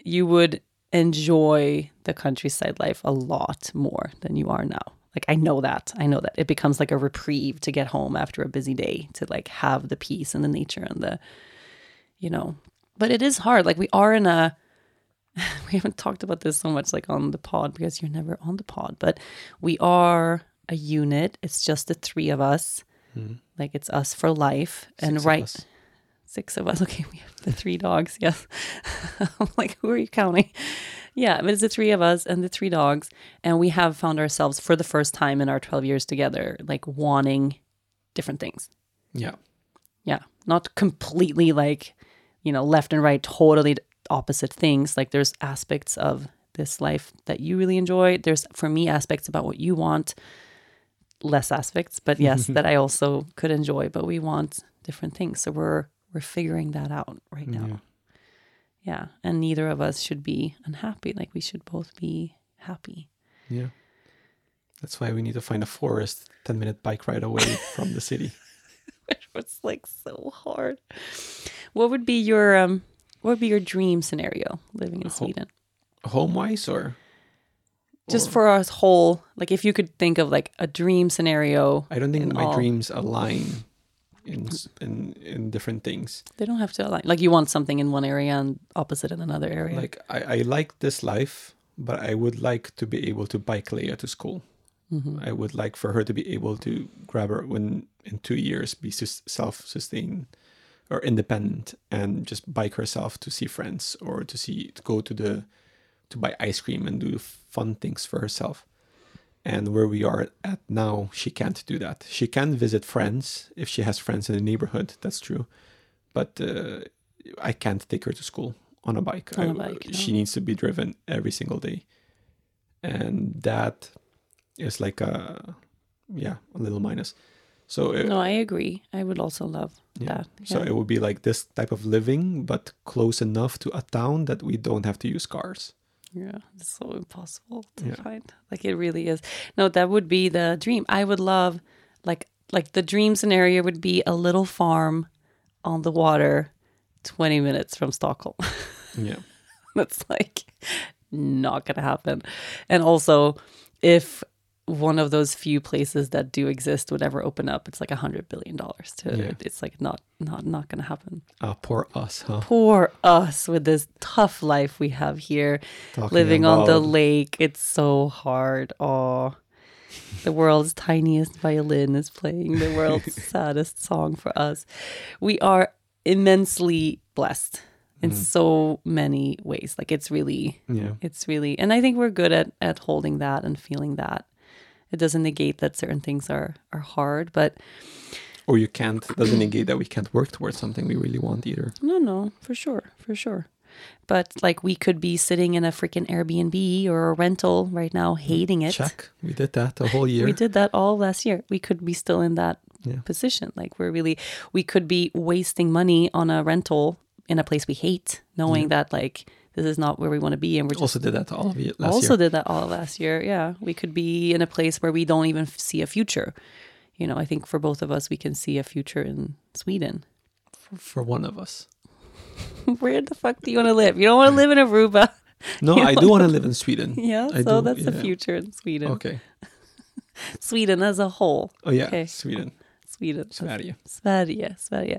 you would enjoy the countryside life a lot more than you are now. Like I know that. I know that. It becomes like a reprieve to get home after a busy day to like have the peace and the nature and the you know. But it is hard. Like we are in a *laughs* we haven't talked about this so much like on the pod because you're never on the pod, but we are a unit. It's just the three of us. Mm-hmm. Like it's us for life. and Six of right. Six of us. *laughs* Okay, we have the three dogs. Yes. *laughs* I'm like, who are you counting? Yeah, but it's the three of us and the three dogs. And we have found ourselves for the first time in our 12 years together, like wanting different things. Yeah, Yeah. Not completely like, you know, left and right, totally opposite things. Like there's aspects of this life that you really enjoy. There's, for me, aspects about what you want, less aspects, but yes, *laughs* that I also could enjoy. But we want different things. So we're, we're figuring that out right now. Yeah. Yeah. And neither of us should be unhappy. Like we should both be happy. yeah. That's why we need to find a forest ten minute bike ride away from the city. *laughs* Which was like so hard. What would be your um what would be your dream scenario living in Sweden? Home wise or Just for us whole, like if you could think of like a dream scenario. I don't think my all- dreams align in in in different things. They don't have to align. Like you want something in one area and opposite in another area. Like I, I like this life, but I would like to be able to bike Leia to school. Mm-hmm. I would like for her to be able to grab her when in two years be sus- self-sustained or independent and just bike herself to see friends or to see to go to the to buy ice cream and do fun things for herself. And where we are at now, she can't do that. She can visit friends if she has friends in the neighborhood. That's true, but uh, I can't take her to school on a bike. On a I- bike, She no. needs to be driven every single day, and that is like a yeah a little minus. So uh, no, I agree. I would also love yeah. that. So it would be like this type of living, but close enough to a town that we don't have to use cars. Yeah, it's so impossible to Yeah. find. Like it really is. No, that would be the dream. I would love like like the dream scenario would be a little farm on the water 20 minutes from Stockholm. *laughs* Yeah. That's like not going to happen. And also if one of those few places that do exist would ever open up, it's like a hundred billion dollars to Yeah. it's like not not not gonna happen. Uh, poor us, huh? Poor us with this tough life we have here Talking living on the lake. It's so hard. Oh, the world's tiniest violin is playing the world's *laughs* saddest song for us. We are immensely blessed in so many ways. Like it's really, Yeah. it's really, and I think we're good at at holding that and feeling that. It doesn't negate that certain things are are hard, but Or you can't doesn't negate that we can't work towards something we really want either. No, no, for sure, for sure. But like we could be sitting in a freaking Airbnb or a rental right now, mm, hating it. Check. We did that a whole year. We did that all last year. We could be still in that Yeah. position. Like we're really, we could be wasting money on a rental in a place we hate, knowing that like this is not where we want to be, and we're just Also did that to all of you last also year. did that all last year. Yeah, we could be in a place where we don't even see a future. You know, I think for both of us, we can see a future in Sweden. For one of us. *laughs* Where the fuck do you want to live? You don't want to live in Aruba. *laughs* No, You I do want to live in Sweden. *laughs* Yeah, I so do, that's the future in Sweden. Okay. Sweden as a whole. Oh yeah, Okay. Sweden. Sweden. Sverige. Sverige. Sverige.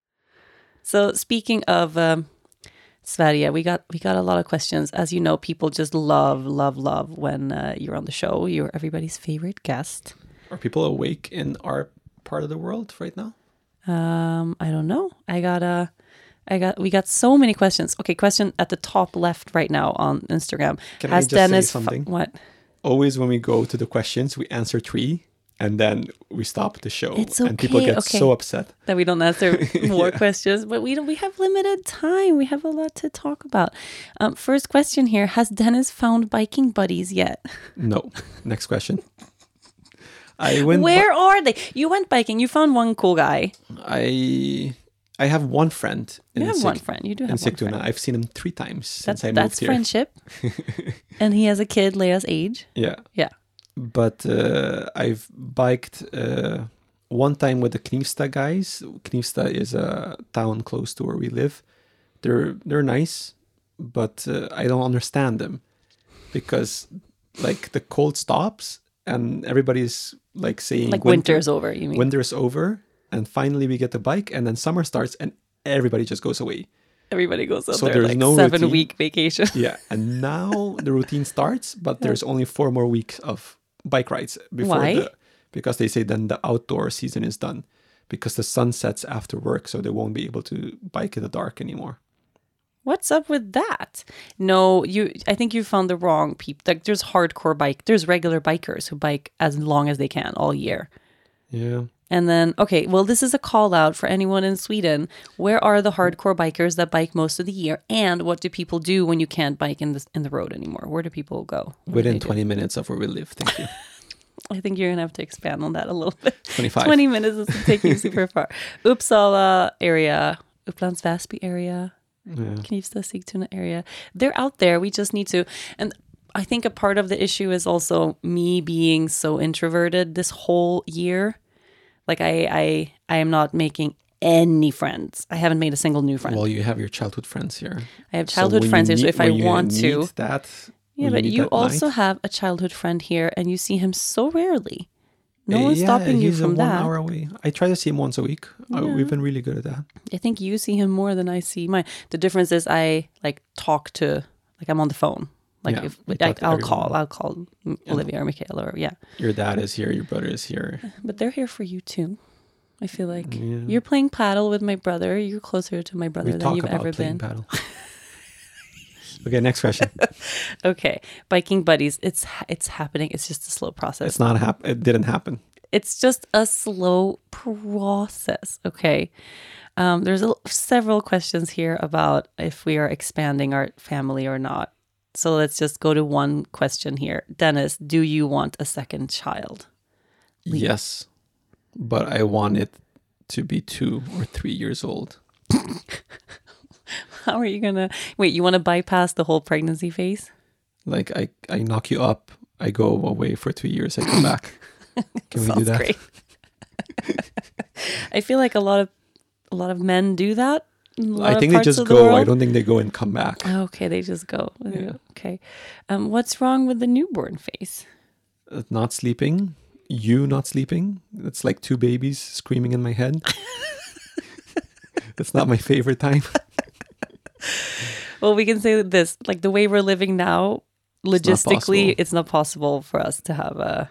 So speaking of um, Sverige, we got we got a lot of questions. As you know, people just love, love, love when uh, you're on the show. You're everybody's favorite guest. Are people awake in our part of the world right now? Um, I don't know. I got a. I got we got so many questions. Okay, question at the top left right now on Instagram. Can I just say something? what? Always when we go to the questions, we answer three and then we stop the show. It's And people get okay. so upset. that we don't answer *laughs* more questions, but we don't. We have limited time. We have a lot to talk about. Um, first question here: Has Dennis found biking buddies yet? *laughs* No. Next question. I went. Where are they? You went biking. You found one cool guy. I I have one friend. You have Sig- one friend. You do in have one Sigtuna. friend. I've seen him three times That's since I moved here. That's friendship. *laughs* and he has a kid Leia's age. Yeah. Yeah. But uh, I've biked uh, one time with the Knivsta guys. Knivsta is a town close to where we live. They're they're nice, but uh, I don't understand them because like the cold stops and everybody's like saying Like winter- winter's over. You mean? winter's over and finally we get the bike and then summer starts and everybody just goes away. Everybody goes on So there's like no seven routine. week vacation. Yeah, and now the routine starts, but *laughs* there's only four more weeks of bike rides before Why? the because they say then the outdoor season is done because the sun sets after work, so they won't be able to bike in the dark anymore. What's up with that? No, you. I think you found the wrong people. Like, there's hardcore bike. There's regular bikers who bike as long as they can all year. Yeah, And then, okay, well, this is a call out for anyone in Sweden. Where are the hardcore bikers that bike most of the year? And what do people do when you can't bike in the in the road anymore? Where do people go? What within they do? 20 minutes of where we live. Thank you. *laughs* I think you're gonna have to expand on that a little bit. 25. 20 minutes doesn't take you *laughs* super far. Uppsala area, Upplands Väsby area, Yeah. Knivsta, Sigtuna area. They're out there. We just need to. And I think a part of the issue is also me being so introverted this whole year. Like I, I, I am not making any friends. I haven't made a single new friend. Well, you have your childhood friends here. I have childhood you friends here, so if I want to, that. yeah. But need you also night- have a childhood friend here, and you see him so rarely. No Uh, one's yeah, stopping you from one that. hour away. I try to see him once a week. Uh, we've been really good at that. I think you see him more than I see mine. The difference is I like talk to like I'm on the phone. Like Yeah, if like I'll call, I'll call M- Olivia or Michaela or yeah. Your dad is here. Your brother is here. *laughs* But they're here for you too. I feel like Yeah. you're playing padel with my brother. You're closer to my brother we than you've ever playing been. padel. *laughs* *laughs* okay, next question. Okay, biking buddies. It's it's happening. It's just a slow process. It's not hap- It didn't happen. it's just a slow process. Okay. Um, there's a, several questions here about if we are expanding our family or not. So let's just go to one question here. Dennis, do you want a second child? Yes, but I want it to be two or three years old. *laughs* How are you gonna wait? You want to bypass the whole pregnancy phase? Like I, I knock you up. I go away for two years. I come back. *laughs* Can we do Sounds that? great. *laughs* I feel like a lot of a lot of men do that. In a lot I think they just the go. I don't think they go and come back. Okay, they just go. Yeah. Okay. Um, what's wrong with the newborn phase? Uh, Not sleeping. You not sleeping. It's like two babies screaming in my head. It's not my favorite time. *laughs* Well, we can say this: like the way we're living now, not logistically, possible. it's not possible for us to have a,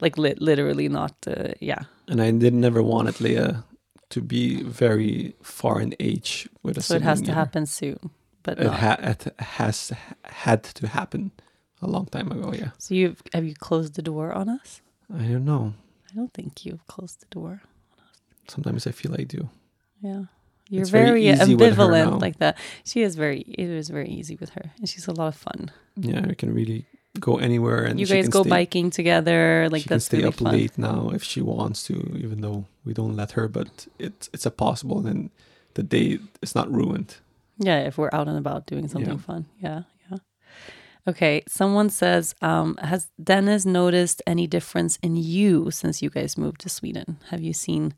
like, lit literally not. Uh, yeah, And I did never wanted Leia to be very far in age with a so it has to happen soon, but It, ha- it has had to happen a long time ago. Yeah, so you have you closed the door on us? I don't know. I don't think you've closed the door. On us. Sometimes I feel I do. Yeah. You're It's very very, uh, her ambivalent like that. She is very it is very easy with her. And she's a lot of fun. Yeah, we can really go anywhere, and you guys go stay, biking together. Like she can stay really up fun. late now if she wants to, even though we don't let her. But it's it's a possible, and the day is not ruined. Yeah, if we're out and about doing something Yeah. fun. Yeah, yeah. Okay, someone says, um, has Dennis noticed any difference in you since you guys moved to Sweden? Have you seen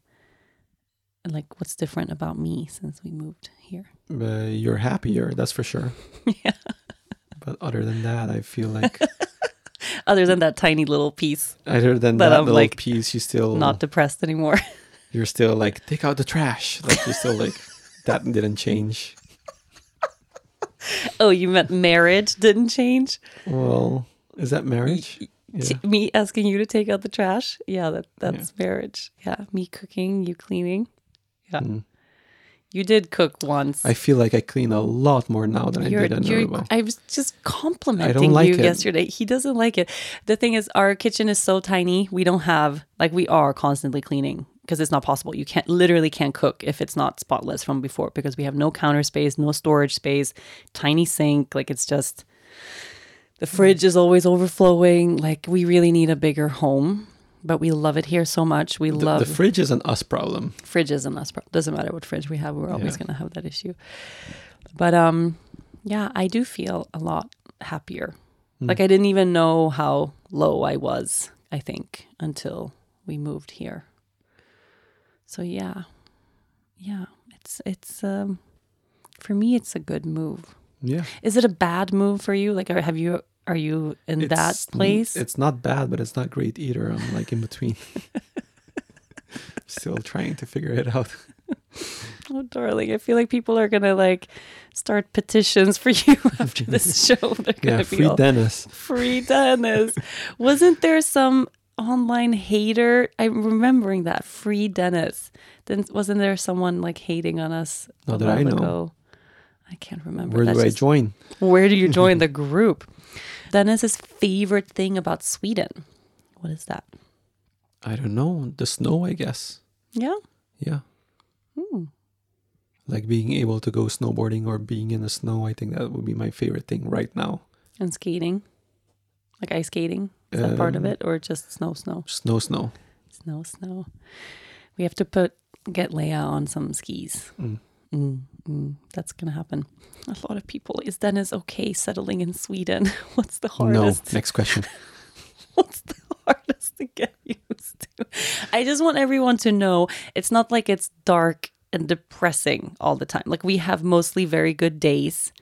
like what's different about me since we moved here? Uh, you're happier, that's for sure. *laughs* yeah. But other than that, I feel like *laughs* Other than that tiny little piece, other than But that little like, piece, you still not depressed anymore. *laughs* you're still like take out the trash. Like you're still like *laughs* that didn't change. oh, you meant marriage didn't change? Well, is that marriage? Yeah. Me asking you to take out the trash? Yeah, that that's marriage. Yeah, me cooking, you cleaning. Yeah. Mm. You did cook once. I feel like I clean a lot more now than I You're, did in you're, I was just complimenting like you it. yesterday. He doesn't like it. The thing is, our kitchen is so tiny. We don't have like we are constantly cleaning because it's not possible. You can't literally can't cook if it's not spotless from before because we have no counter space, no storage space, tiny sink. Like it's just the fridge is always overflowing. Like we really need a bigger home. But we love it here so much. We The, love the fridge is an us problem. fridges and us. Problem. Doesn't matter what fridge we have, we're always Yeah. going to have that issue. But um, yeah, I do feel a lot happier. Hmm. Like I didn't even know how low I was. I think until we moved here. So yeah, yeah, it's it's um, for me, it's a good move. Yeah. Is it a bad move for you? Like, have you are you in that place? It's not bad, but it's not great either. I'm like in between. *laughs* Still trying to figure it out. *laughs* Oh, darling, I feel like people are gonna like start petitions for *laughs* you after this show. They're gonna Yeah, be free all, Dennis. free Dennis. Wasn't there some online hater? I'm remembering that free Dennis. Then wasn't there someone like hating on us? Not that I know. Ago? I can't remember. Where That's do I just- join? Where do you join the group? Dennis's favorite thing about Sweden. What is that? I don't know. The snow, I guess. Yeah. Yeah. Hmm. Like being able to go snowboarding or being in the snow. I think that would be my favorite thing right now. And skating, like ice skating. Is that part of Um, it, or just snow, snow? Snow, snow. Snow, snow. We have to put get Leia on some skis. Mm. Mm, mm, that's gonna happen. A lot of people. Is Dennis okay settling in Sweden? *laughs* What's the hardest? No. Next question. *laughs* What's the hardest to get used to? I just want everyone to know it's not like it's dark and depressing all the time. Like we have mostly very good days.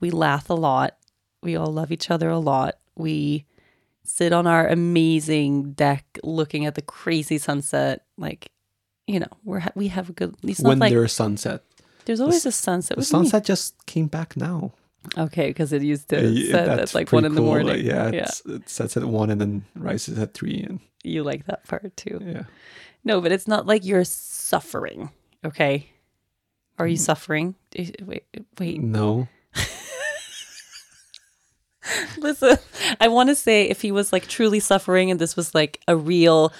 We laugh a lot. We all love each other a lot. We sit on our amazing deck looking at the crazy sunset. Like, you know, we're ha- we have a good. It's not when like there's sunset. There's always a sunset. The What do you mean? sunset just came back now. Okay, because it used to yeah, set at like one in the cool. morning. Like, yeah, yeah, it sets at one and then rises at three. And you like that part too. yeah, No, but it's not like you're suffering. Okay, are Mm. you suffering? Eh, Wait, wait. no, *laughs* Listen, I want to say if he was like truly suffering and this was like a real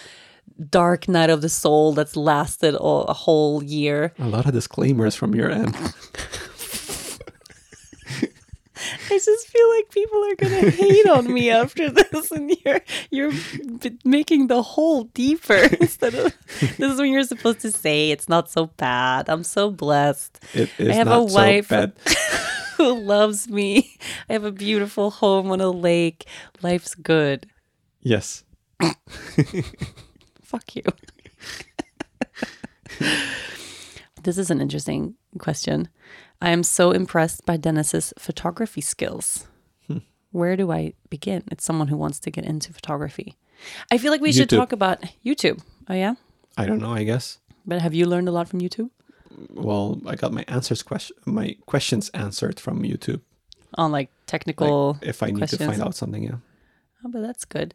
dark night of the soul that's lasted all, a whole year, a lot of disclaimers from your end. *laughs* I just feel like people are gonna hate on me after this, and you're you're b- making the hole deeper *laughs* instead of this is when you're supposed to say it's not so bad. I'm so blessed. It is I have not a wife so *laughs* who loves me. I have a beautiful home on a lake. Life's good. Yes, Fuck you. *laughs* this is an interesting question. I am so impressed by Dennis's photography skills. Hmm. *laughs* Where do I begin? It's someone who wants to get into photography. I feel like we should talk about YouTube. Oh yeah, I don't know. I guess. but have you learned a lot from YouTube Well, I got my answers question, my questions answered from YouTube. on like technical? Like, if I need to find out something, yeah, Oh, but that's good.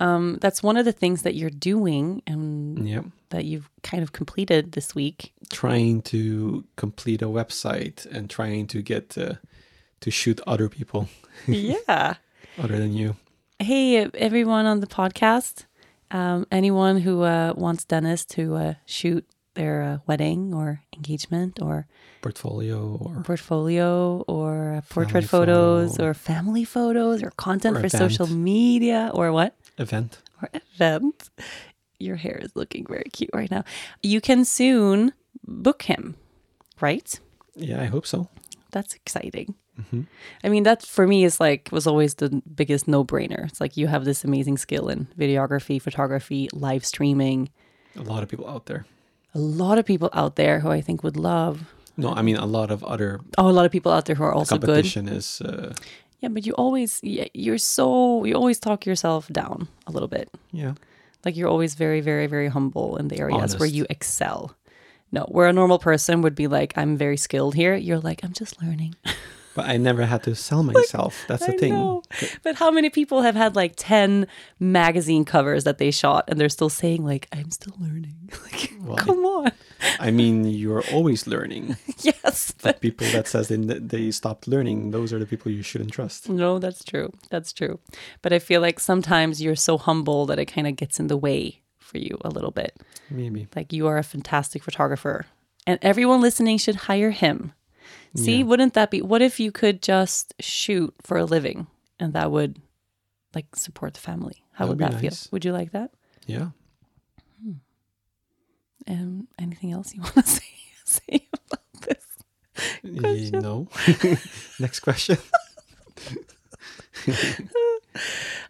Um, that's one of the things that you're doing and yeah. that you've kind of completed this week. Trying to complete a website and trying to get uh, to shoot other people *laughs* yeah. other than you. Hey, everyone on the podcast. Um, anyone who uh, wants Dennis to uh, shoot their uh, wedding or engagement or Portfolio or portfolio or portrait photos photo. or family photos or content Or for social media or what? event. Or event. Your hair is looking very cute right now. You can soon book him, right? Yeah, I hope so. That's exciting. Mm-hmm. I mean, that for me is like was always the biggest no brainer. It's like you have this amazing skill in videography, photography, live streaming. A lot of people out there. A lot of people out there who I think would love. No, I mean a lot of other Oh, a lot of people out there who are also good. competition is uh, Yeah, but you always you're so you always talk yourself down a little bit. yeah. Like you're always very, very, very humble in the areas where you excel. No, where a normal person would be like, I'm very skilled here. You're like, I'm just learning. *laughs* But I never had to sell myself. That's the I thing. know. But how many people have had like 10 magazine covers that they shot and they're still saying like I'm still learning. *laughs* like Well, come on. I I mean, you're always learning. *laughs* yes. But people that says they they stopped learning, those are the people you shouldn't trust. No, that's true. That's true. But I feel like sometimes you're so humble that it kind of gets in the way for you a little bit. Maybe. Like you are a fantastic photographer, and everyone listening should hire him. See, wouldn't that be? What if you could just shoot for a living, and that would like support the family? How That would that nice. feel? Would you like that? Yeah. Um, anything else you *laughs* want to say, say about this? Question. No. *laughs* Next question. *laughs*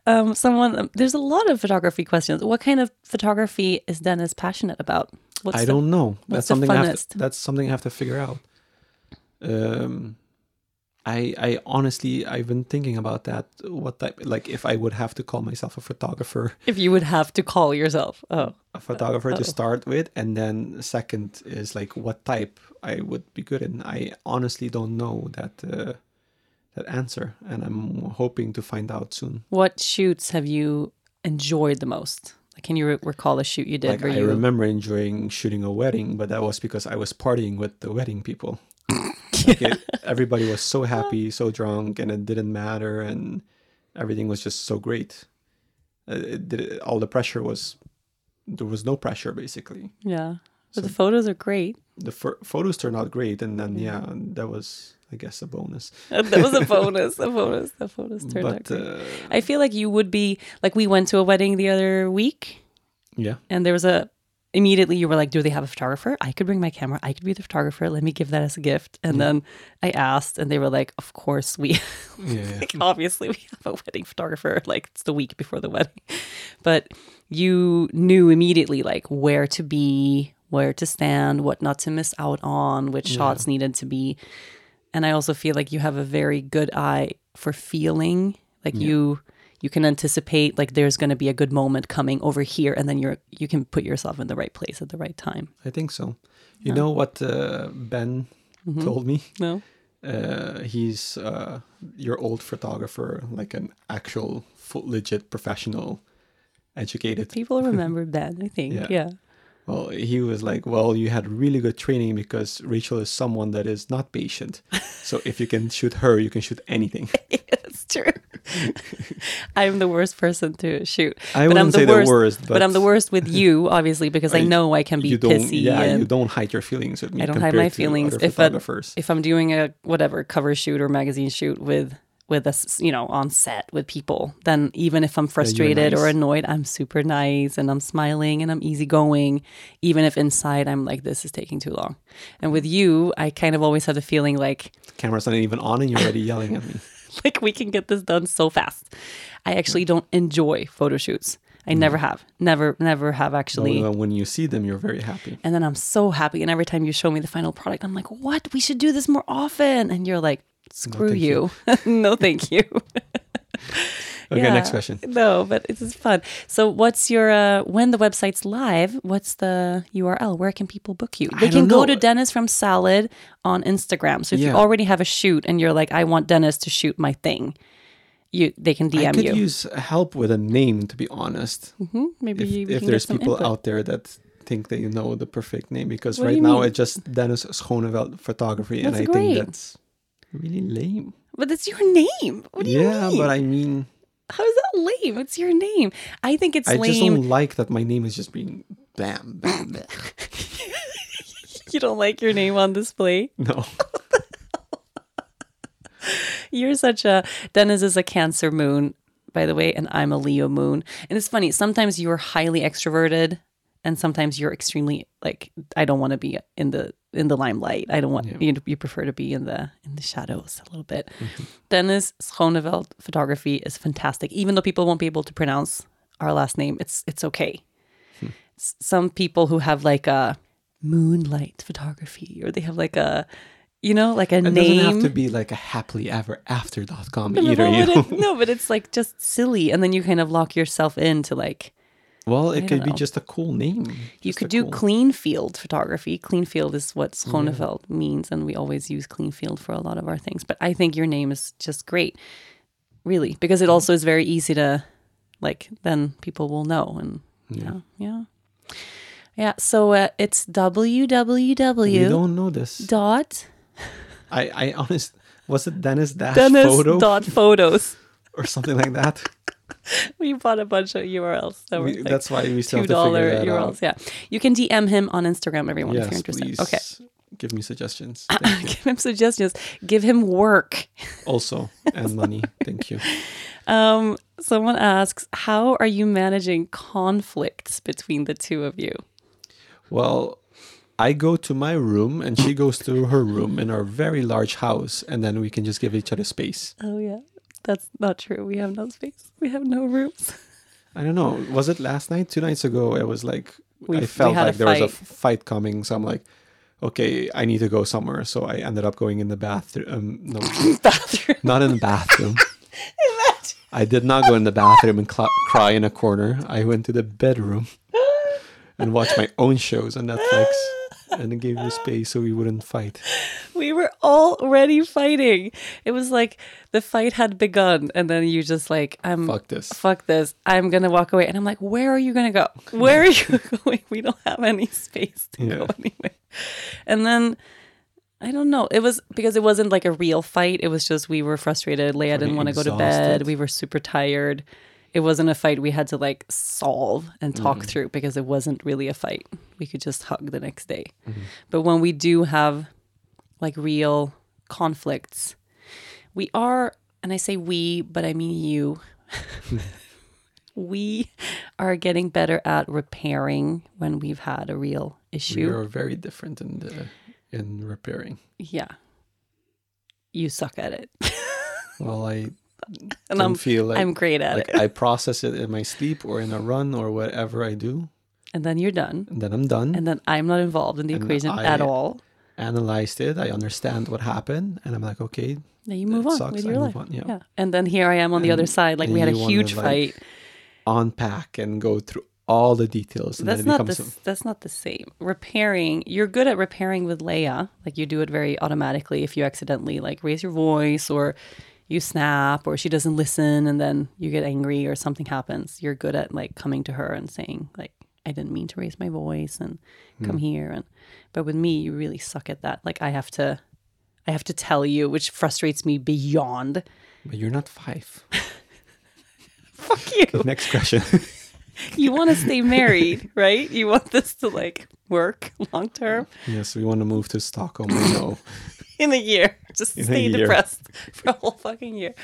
Um, someone, um, there's a lot of photography questions. What kind of photography is Dennis passionate about? What's I the- don't know. That's something I have to, that's something I have to figure out. Um, I I honestly I've been thinking about that. What type like if I would have to call myself a photographer, If you would have to call yourself, oh, a photographer to start with, and then second is like what type I would be good in. I honestly don't know that uh, that answer, and I'm hoping to find out soon. what shoots have you enjoyed the most? Like, can you re- recall a shoot you did Like I you? remember enjoying shooting a wedding, but that was because I was partying with the wedding people. Like it, *laughs* everybody was so happy, so drunk, and it didn't matter, and everything was just so great. Uh, It, all the pressure was there was no pressure basically. yeah, but the photos are great. The pho- photos turned out great, and then yeah, that was I guess a bonus. *laughs* that was a bonus. A *laughs* bonus. The photos turned out great. uh, I feel like you would be like we went to a wedding the other week, yeah, and there was a immediately you were like, "Do they have a photographer? I could bring my camera. I could be the photographer. Let me give that as a gift." And mm. then I asked, and they were like, "Of course we." *laughs* yeah, like obviously we have a wedding photographer like it's the week before the wedding *laughs* but you knew immediately like where to be where to stand what not to miss out on which shots needed to be and i also feel like you have a very good eye for feeling like you you can anticipate like there's going to be a good moment coming over here and then you're you can put yourself in the right place at the right time I think so. You know what uh, Ben Mm-hmm. told me? no uh, he's uh, your old photographer, like an actual, full, legit professional, educated. people *laughs* remember ben i think Yeah. yeah Well, he was like, "Well, you had really good training because Rachel is someone that is not patient. *laughs* So if you can shoot her, you can shoot anything." *laughs* true. *laughs* I'm the worst person to shoot. I but I'm wouldn't the say the worst, worst, but, I'm the worst with you, obviously, because I I- know I can be you pissy. yeah, and you don't hide your feelings with me. I don't hide my feelings. If a, if I'm doing a whatever cover shoot or magazine shoot with with us, you know, on set with people, then even if I'm frustrated or nice. annoyed, I'm super nice and I'm smiling and I'm easygoing, even if inside I'm like, this is taking too long. And with you, I kind of always have the feeling like camera's not even on and you're already yelling at me. *laughs* *laughs* like we can get this done so fast. I actually don't enjoy photo shoots. I mm. never have. Never never have actually. Well, when you see them, you're very happy. And then I'm so happy and every time you show me the final product I'm like, "What? We should do this more often." And you're like, "Screw thank you." *laughs* no, thank you. *laughs* Okay, Yeah. next question. No, but it's fun. So, what's your uh, when the website's live? What's the URL? Where can people book you? They can go to Dennis from Salad on Instagram. So, if you already have a shoot and you're like, I want Dennis to shoot my thing, you they can DM you. I could you. use help with a name, to be honest. hmm Maybe if, we if there's people input. out there that think they know the perfect name, because What right now mean? it's just Dennis Schoneveld Photography, and I great. think that's really lame. But it's your name. What do you mean? yeah, but I mean, How is that lame? It's your name. I think it's I just lame. don't like that my name is just being bam, bam, bam. *laughs* You don't like your name on display. *laughs* no, *laughs* You're such a Dennis is a Cancer moon, by the way, and I'm a Leo moon. And it's funny. Sometimes you're highly extroverted, and sometimes you're extremely like I don't want to be in the in the limelight. I don't want you. You prefer to be in the in the shadows a little bit. Mm-hmm. Dennis Schoneveld photography is fantastic. Even though people won't be able to pronounce our last name, it's it's okay. Hmm. S- Some people who have like a moonlight photography, or they have like a you know like a it name. doesn't have to be like a happily ever after.com No, either. but You know? it- no, but it's like just silly, and then you kind of lock yourself into like well, it could be just a cool name. you Just could do cool- clean field photography. Clean field is what Schoneveld means, and we always use clean field for a lot of our things. But I think your name is just great, really, because it also is very easy to like. Then people will know, and yeah, yeah. Yeah. So uh, it's www. We don't know this. dot I, I honest was it Dennis dash Dennis photo dot photos. *laughs* or something like that? *laughs* we bought a bunch of URLs. That were We- like that's why we still two have to figure dollar URLs. out. Yeah, you can DM him on Instagram. Everyone, if Yes, you're interested. please. Okay, Give me suggestions. *laughs* Give him suggestions. Give him work. *laughs* also, and money. Thank you. Um, someone asks, how are you managing conflicts between the two of you? Well, I go to my room and she goes to her room in our very large house, and then we can just give each other space. Oh yeah, that's not true. We have no space. We have no rooms. I don't know. Was it last night? Two nights ago? It was like We- I felt like there was a fight. coming, so I'm like, okay, I need to go somewhere. So I ended up going in the bathroom. Um, no, *laughs* Bathroom. not in the bathroom. *laughs* I did not go in the bathroom and cl- cry in a corner. I went to the bedroom *laughs* and watched my own shows on Netflix, and gave you space so we wouldn't fight. *laughs* We were already fighting. It was like the fight had begun, and then you just like, I'm Fuck this. fuck this. I'm gonna walk away. And I'm like, where are you gonna go? *laughs* Where are you *laughs* going? We don't have any space to go Yeah. anywhere. And then I don't know. It was because it wasn't like a real fight. It was just we were frustrated. Leia didn't want to go to bed. We were super tired. It wasn't a fight we had to like solve and talk Mm-hmm. through because it wasn't really a fight. We could just hug the next day. Mm-hmm. But when we do have like real conflicts, we are, and I say we, but I mean you. *laughs* we are getting better at repairing when we've had a real issue. We are very different in the in repairing. Yeah. You suck at it. *laughs* Well, I *laughs* And I'm feel like I'm great at like it. I process it in my sleep or in a run or whatever I do, and then you're done. and then I'm done. And then I'm not involved in the And equation I- at all. Analyzed it. I understand what happened, and I'm like, okay, Now you move on sucks, with your life. on, yeah. And then here I am on the other side. Like we had a huge like, fight. unpack and go through all the details. And That's not the that's not the same. Repairing, you're good at repairing with Leia. Like you do it very automatically if you accidentally like raise your voice or you snap or she doesn't listen and then you get angry or something happens. You're good at like coming to her and saying like I didn't mean to raise my voice and come hmm. here and but with me you really suck at that. Like I have to I have to tell you, which frustrates me beyond. but you're not five. *laughs* Fuck you. Next question. *laughs* You want to stay *laughs* married, right? You want this to like work long term. yes, we want to move to Stockholm. I know. *laughs* in a year. Just In stay year. depressed *laughs* for a whole fucking year.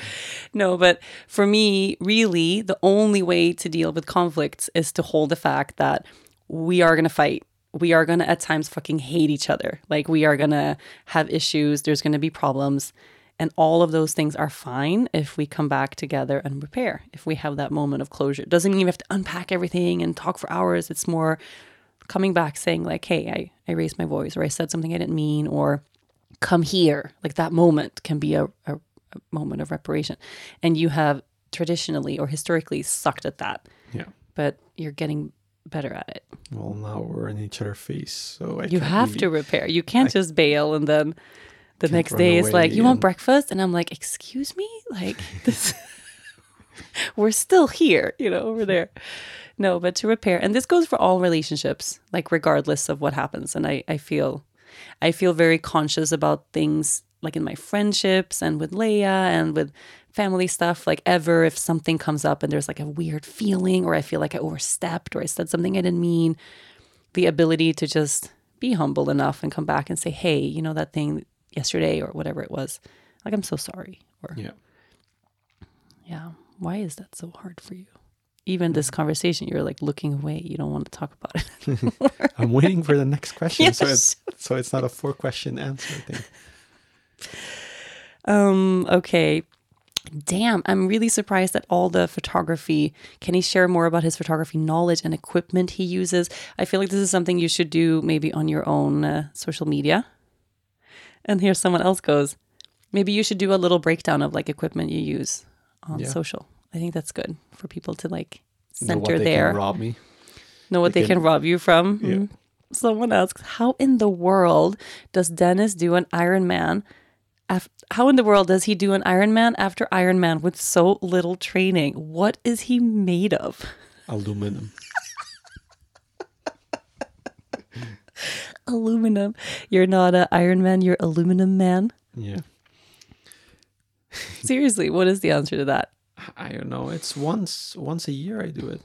No, but for me, really, the only way to deal with conflicts is to hold the fact that we are going to fight. We are going to at times fucking hate each other. Like we are going to have issues. There's going to be problems. And all of those things are fine if we come back together and repair, if we have that moment of closure. It doesn't mean we have to unpack everything and talk for hours. It's more coming back saying, like, hey, I, I raised my voice or I said something I didn't mean or come here like that moment can be a, a, a moment of reparation. And you have traditionally or historically sucked at that. Yeah. but you're getting better at it. Well, now we're in each other's face, so I you have to repair. You can't just bail and then the next day is like you want breakfast? And i'm like excuse me? Like this *laughs* we're still here you know over there. No but to repair and this goes for all relationships like regardless of what happens. And i i feel i feel very conscious about things like in my friendships and with leia and with family stuff like ever if something comes up and there's like a weird feeling or i feel like i overstepped or i said something i didn't mean the ability to just be humble enough and come back and say, hey, you know, that thing yesterday or whatever it was, like, I'm so sorry. Or, Yeah. yeah, why is that so hard for you? Even this conversation, you're like looking away. You don't want to talk about it. *laughs* I'm waiting for the next question, so it's so it's not a four question answer thing. *laughs* um, okay. Damn, I'm really surprised at all the photography. Can he share more about his photography knowledge and equipment he uses? I feel like this is something you should do maybe on your own uh, social media. And here someone else goes, maybe you should do a little breakdown of like equipment you use on Yeah. social. I think that's good for people to like Know what center they there, Can rob me. know what they they can, can- rob you from. Yeah. Mm. Someone asks, how in the world does Dennis do an Ironman? Af- how in the world does he do an Ironman after Ironman with so little training? What is he made of? Aluminum. *laughs* aluminum. You're not an Iron Man, you're aluminum man. Yeah. *laughs* Seriously, what is the answer to that? I don't know. It's once once a year I do it.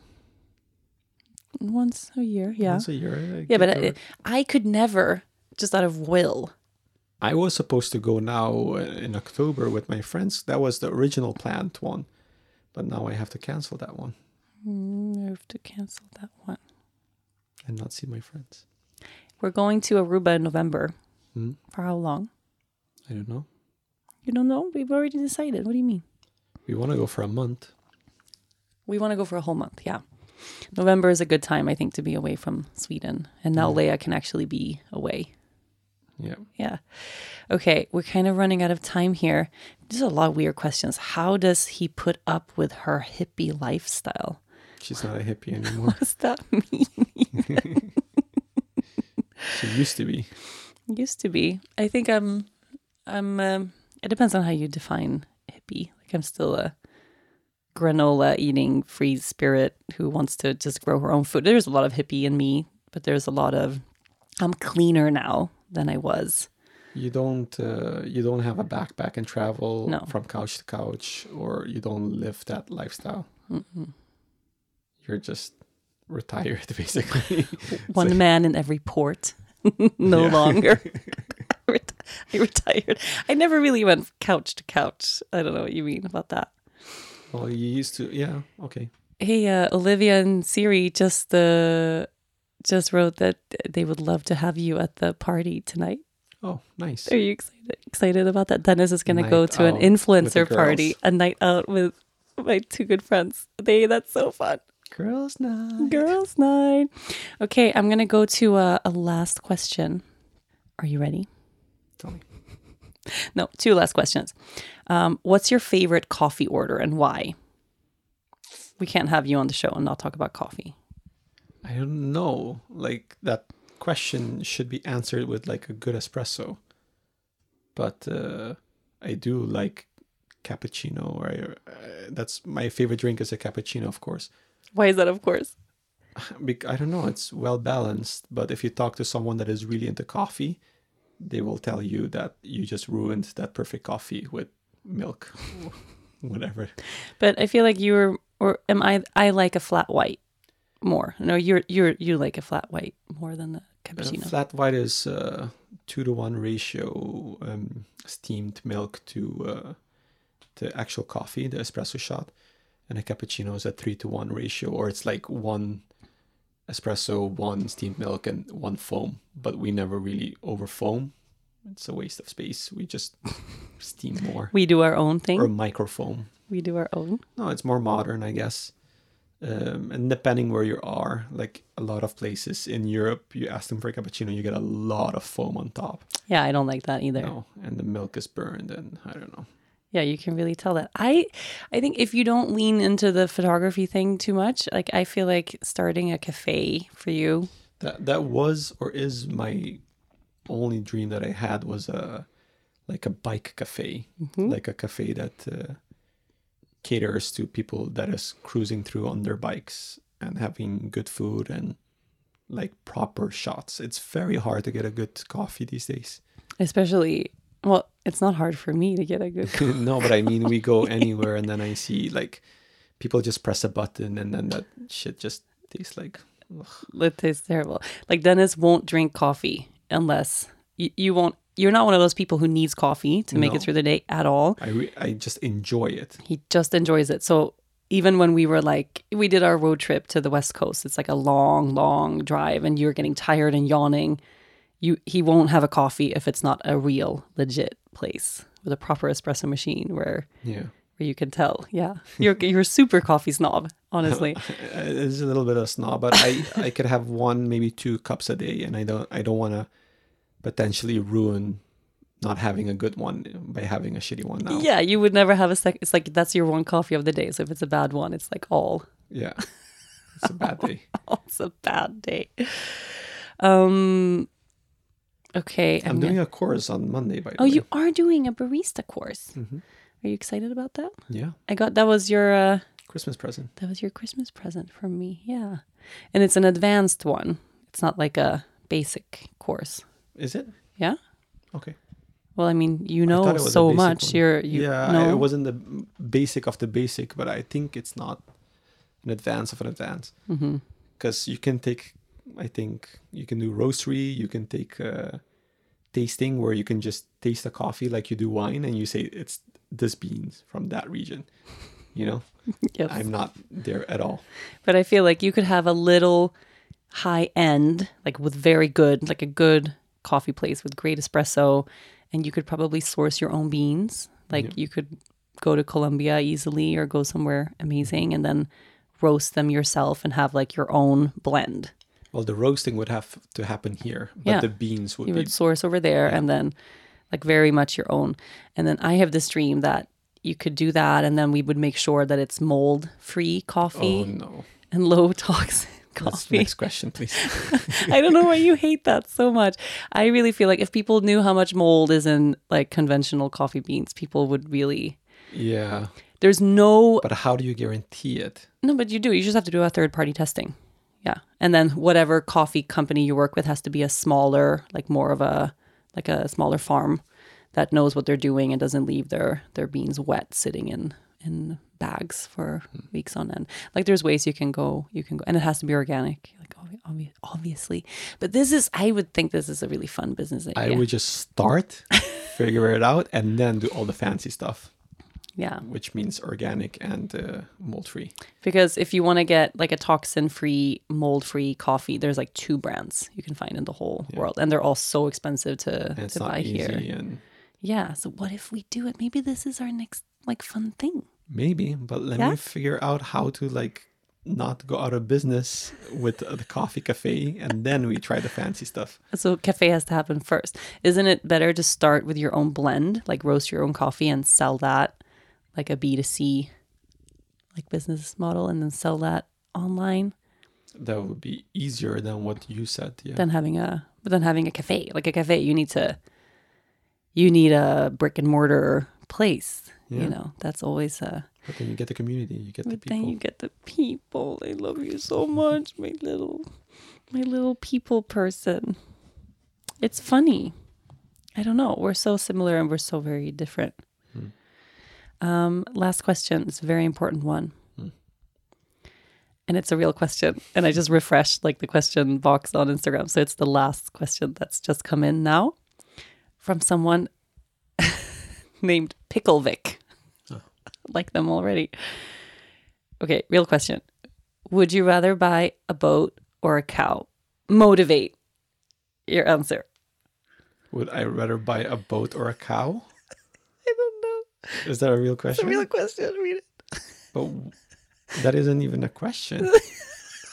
Once a year, yeah. Once a year. Yeah, but I, I could never, just out of will. I was supposed to go now uh, in October with my friends. That was the original planned one, but now I have to cancel that one Mm, I have to cancel that one. and not see my friends. We're going to Aruba in November. Hmm? For how long? I don't know. You don't know? We've already decided. What do you mean? We want to go for a month. We want to go for a whole month. Yeah. November is a good time, I think, to be away from Sweden. And now mm. Leia can actually be away. Yeah. Yeah. Okay. We're kind of running out of time here. There's a lot of weird questions. How does he put up with her hippie lifestyle? She's not a hippie *laughs* anymore. What does that mean? *laughs* she used to be. Used to be. I think I'm. I'm. Um, it depends on how you define hippie. I'm still a granola eating free spirit who wants to just grow her own food. There's a lot of hippie in me, but there's a lot of. I'm cleaner now than I was. You don't. Uh, you don't have a backpack and travel No. from couch to couch, or you don't live that lifestyle. You're just retired, *laughs* basically. One man in every port. *laughs* no longer. *laughs* *laughs* I retired. I never really went couch to couch. I don't know what you mean about that. well, you used to. Yeah. Okay. Hey, uh, Olivia and Siri just uh, just wrote that they would love to have you at the party tonight. Oh, nice. Are you excited excited about that? Dennis is going to go to an out with the influencer party, a night out with my two good friends. They that's so fun. Girls' night. Girls' night. Okay, I'm going to go to a, a last question. Are you ready? Tell me. *laughs* No, two last questions. Um, what's your favorite coffee order and why? We can't have you on the show and not talk about coffee. I don't know. Like that question should be answered with like a good espresso. But uh, I do like cappuccino. Or I, uh, that's my favorite drink is a cappuccino, of course. Why is that, of course? I don't know. It's well balanced. But if you talk to someone that is really into coffee, they will tell you that you just ruined that perfect coffee with milk, *laughs* whatever. But I feel like you're, or am I? I like a flat white more. No, you're you're you like a flat white more than the Uh, cappuccino. flat white is uh, two to one ratio um, steamed milk to uh, the actual coffee, the espresso shot, and a cappuccino is a three to one ratio, or it's like one espresso, one steamed milk, and one foam. But we never really over foam. It's a waste of space. We just *laughs* steam more we do our own thing. or micro foam. we do our own. No, it's more modern, I guess. Um, and depending where you are, like a lot of places in Europe, you ask them for a cappuccino, you get a lot of foam on top. Yeah, I don't like that either. No, and the milk is burned, and I don't know. Yeah, you can really tell that. I I think if you don't lean into the photography thing too much, like I feel like starting a cafe for you. That that was or is my only dream that I had was a like a bike cafe, like a cafe that uh, caters to people that is cruising through on their bikes and having good food and like proper shots. It's very hard to get a good coffee these days. Especially well, it's not hard for me to get a good *laughs* no, but I mean, we go *laughs* anywhere and then I see like people just press a button and then that shit just tastes like. ugh. it tastes terrible. Like Dennis won't drink coffee unless you, you won't you're not one of those people who needs coffee to make No. it through the day at all. I re- I just enjoy it. He just enjoys it. So even when we were like we did our road trip to the west coast, it's like a long, long drive and you're getting tired and yawning. You he won't have a coffee if it's not a real legit place with a proper espresso machine where Yeah, where you can tell. Yeah. You're *laughs* you're a super coffee snob, honestly. *laughs* it's a little bit of a snob, but I *laughs* I could have one maybe two cups a day, and I don't I don't want to potentially ruin not having a good one by having a shitty one now. Yeah, you would never have a second It's like that's your one coffee of the day. So if it's a bad one, it's like all. yeah, it's a bad day. It's a bad day. Um. Okay. I'm doing a course on Monday, by the Oh, way. you are doing a barista course. Mhm. Are you excited about that? Yeah, I got that was your uh, Christmas present. that was your Christmas present from me. Yeah, and it's an advanced one. It's not like a basic course. Is it? Yeah. Okay. Well, I mean, you know thought it was a so much. one. You're you yeah, know. it wasn't the basic of the basic, but I think it's not an advance of an advance hmm because you can take. I think you can do roastery. You can take uh, tasting where you can just taste the coffee like you do wine, and you say it's this beans from that region. You know, *laughs* Yes. I'm not there at all. But I feel like you could have a little high end, like with very good, like a good coffee place with great espresso, and you could probably source your own beans. Like you could go to Colombia easily or go somewhere amazing and then roast them yourself and have like your own blend. Well, the roasting would have to happen here, but Yeah. the beans would you be would source over there and then like very much your own. And then I have this dream that you could do that and then we would make sure that it's mold free coffee Oh no! and low *laughs* toxin coffee. next question, please. *laughs* I don't know why you hate that so much. I really feel like if people knew how much mold is in like conventional coffee beans, people would really. yeah, There's no but how do you guarantee it? no, but you do. You just have to do a third party testing. Yeah, and then whatever coffee company you work with has to be a smaller, like more of a like a smaller farm that knows what they're doing and doesn't leave their their beans wet sitting in in bags for weeks on end. Like there's ways you can go, you can go, and it has to be organic. Like obvi- obvi- obviously, but this is I would think this is a really fun business idea. I would just start, *laughs* figure it out, and then do all the fancy stuff, yeah, which means organic and uh, mold free. because if you want to get like a toxin free, mold free coffee, there's like two brands you can find in the whole world, and they're all so expensive to And to buy here. And Yeah. So what if we do it? Maybe this is our next like fun thing. maybe, but let Yeah? me figure out how to like not go out of business with the coffee cafe, and then we try the fancy stuff. So cafe has to happen first. Isn't it better to start with your own blend, like roast your own coffee and sell that like a B2C like business model and then sell that online That would be easier than what you said. Yeah. than having a but then having a cafe. Like a cafe, you need to you need a brick and mortar place. Yeah. You know, that's always a but then you get the community, you get the people. then you get the people. They love you so much, my little, my little people person. It's funny. I don't know. We're so similar and we're so very different. Um, last question. It's a very important one. And it's a real question. And I just refreshed like the question box on Instagram. So it's the last question that's just come in now from someone *laughs* named Picklevic. *laughs* like them already. Okay, real question. Would you rather buy a boat or a cow? Motivate your answer. Would I rather buy a boat or a cow? I don't know. Is that a real question? A real question. Read it. But that isn't even a question.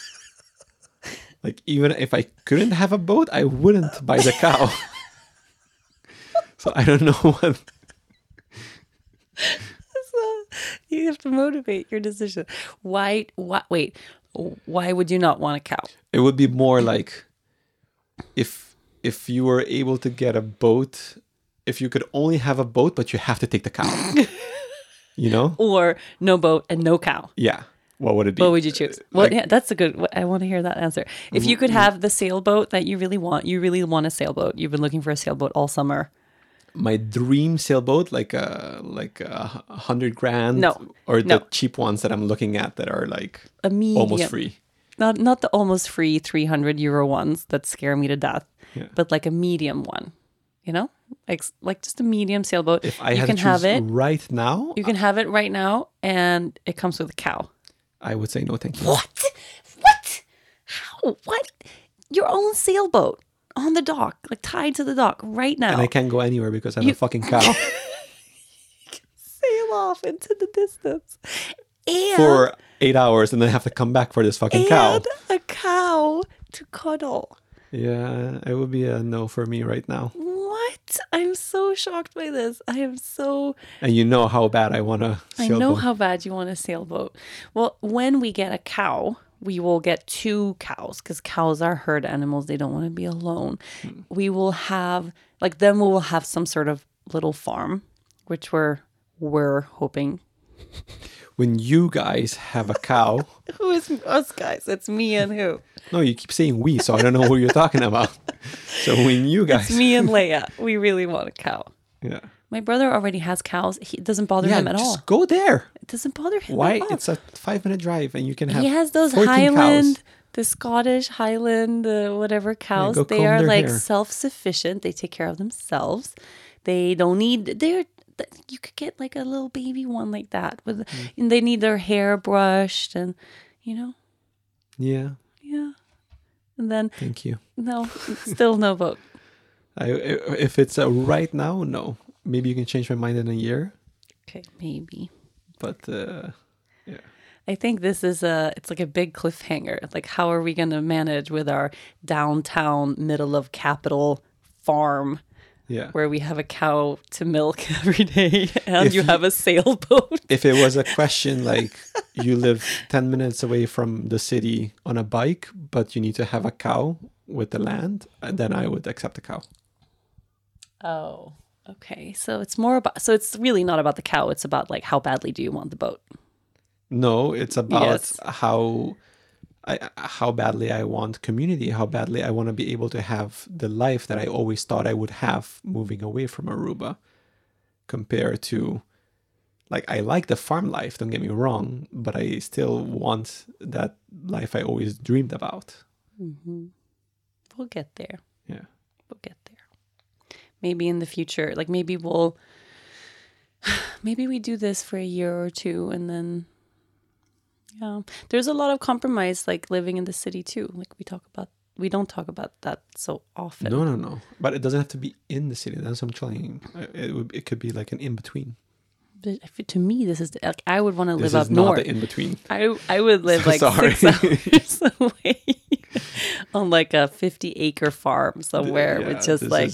*laughs* like even if I couldn't have a boat, I wouldn't buy the cow. so I don't know what. You have to motivate your decision. Why? Why? Wait. Why would you not want a cow? It would be more like if if you were able to get a boat, if you could only have a boat, but you have to take the cow. *laughs* you know? Or no boat and no cow? Yeah. What would it be? What would you choose? Uh, well, yeah, that's a good. I want to hear that answer. If you mm-hmm, could mm-hmm. have the sailboat that you really want, you really want a sailboat. You've been looking for a sailboat all summer. my dream sailboat, like uh, a like a hundred grand, No, or the no. cheap ones that I'm looking at that are like A medium. almost free. not not the almost free 300 euro ones that scare me to death Yeah. but like a medium one you know like like just a medium sailboat. If I you had can to have it. right now, you can have it right now and it comes with a cow. I would say no, thank you. what? What? How? What? Your own sailboat on the dock like tied to the dock right now. And I can't go anywhere because I have You- a fucking cow. *laughs* Sail off into the distance. And for eight hours, and then have to come back for this fucking cow. and a cow to cuddle Yeah, it would be a no for me right now. What? I'm so shocked by this. I am so. And you know how bad I want to I know how bad you want a sailboat. Well, when we get a cow, we will get two cows because cows are herd animals. They don't want to be alone. Hmm. We will have, like, then we will have some sort of little farm, which we're we're hoping. When you guys have a cow. *laughs* Who is us guys? It's me and who? no, you keep saying we, so I don't know who you're talking about. So when you guys, It's me and Leia. We really want a cow. yeah, My brother already has cows. He, it doesn't bother yeah, him at all. just all. go there. It doesn't bother him Why? at all. It's a five minute drive, and you can have. he has those Highland, cows. the Scottish Highland, the whatever cows. go they are like self sufficient. They take care of themselves. They don't need. They're. You could get like a little baby one like that with, Mm. and they need their hair brushed and, you know, Yeah, yeah. And then thank you. no, still no *laughs* vote. I, if it's a right now, no. Maybe you can change my mind in a year, Okay, maybe. but uh, I think this is a it's like a big cliffhanger. Like how are we going to manage with our downtown middle of capital farm yeah. where we have a cow to milk *laughs* every day and If you have a sailboat? if it was a *laughs* question like you live 10 minutes away from the city on a bike but you need to have a cow with the land uh, then i would accept a cow Oh, okay. So it's more about so it's really not about the cow, it's about like how badly do you want the boat? no it's about Yes. how I, how badly i want community how badly i want to be able to have the life that i always thought i would have moving away from aruba compared to like i like the farm life don't get me wrong but i still want that life i always dreamed about mm-hmm. We'll get there. yeah We'll get there. Maybe in the future, like maybe we'll *sighs* maybe we do this for a year or two and then yeah. There's a lot of compromise like living in the city too. Like we talk about we don't talk about that so often. No, no, no. But it doesn't have to be in the city. That's what I'm trying. It would. It could be like an in between. But to me this is the, like I would want to live up not north. the in between. I I would live So *laughs* like sorry. six hours *laughs* away *laughs* on like a fifty acre farm somewhere Yeah, with just this like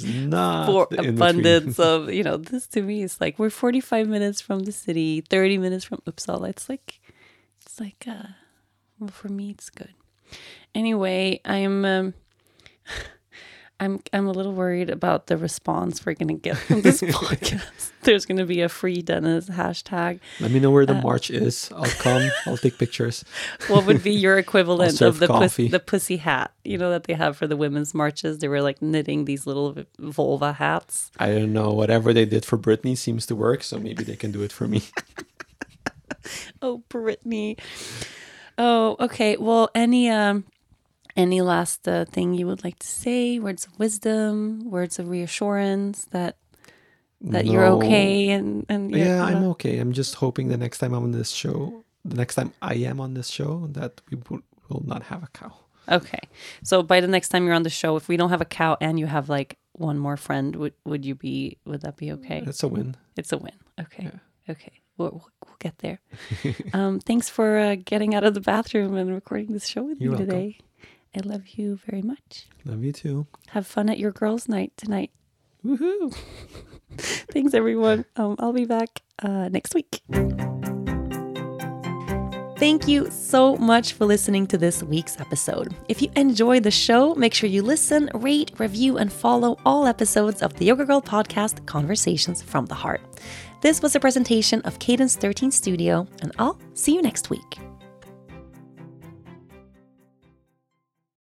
for abundance of you know. This to me is like we're forty five minutes from the city, thirty minutes from Uppsala. It's like like uh, well for me it's good. Anyway, I'm. Um, *laughs* I'm I'm a little worried about the response we're gonna get from this *laughs* podcast. There's gonna be a free Dennis hashtag. Let me know where the Uh, march is. I'll come. I'll take pictures. *laughs* What would be your equivalent of the puss, the pussy hat? You know that they have for the women's marches. They were like knitting these little vulva hats. I don't know. Whatever they did for Britney seems to work, so maybe they can do it for me. *laughs* Oh, Britney. Oh, okay. Well, any um, any last uh, thing you would like to say? Words of wisdom, words of reassurance that that you're okay and and Yeah, I'm okay. I'm just hoping the next time I'm on this show, the next time I am on this show, that we will, will not have a cow. Okay. So by the next time you're on the show, if we don't have a cow and you have like one more friend, would would you be? Would that be okay? It's a win. It's a win. Okay. Okay. We'll, we'll, get there. *laughs* um, thanks for uh, getting out of the bathroom and recording this show with You're me welcome. today. I love you very much. Love you too. Have fun at your girls' night tonight. Woohoo! *laughs* thanks, everyone. Um, I'll be back uh, next week. Thank you so much for listening to this week's episode. If you enjoyed the show, make sure you listen, rate, review, and follow all episodes of the Yoga Girl podcast, Conversations from the Heart. This was a presentation of Cadence 13 Studio, and I'll see you next week.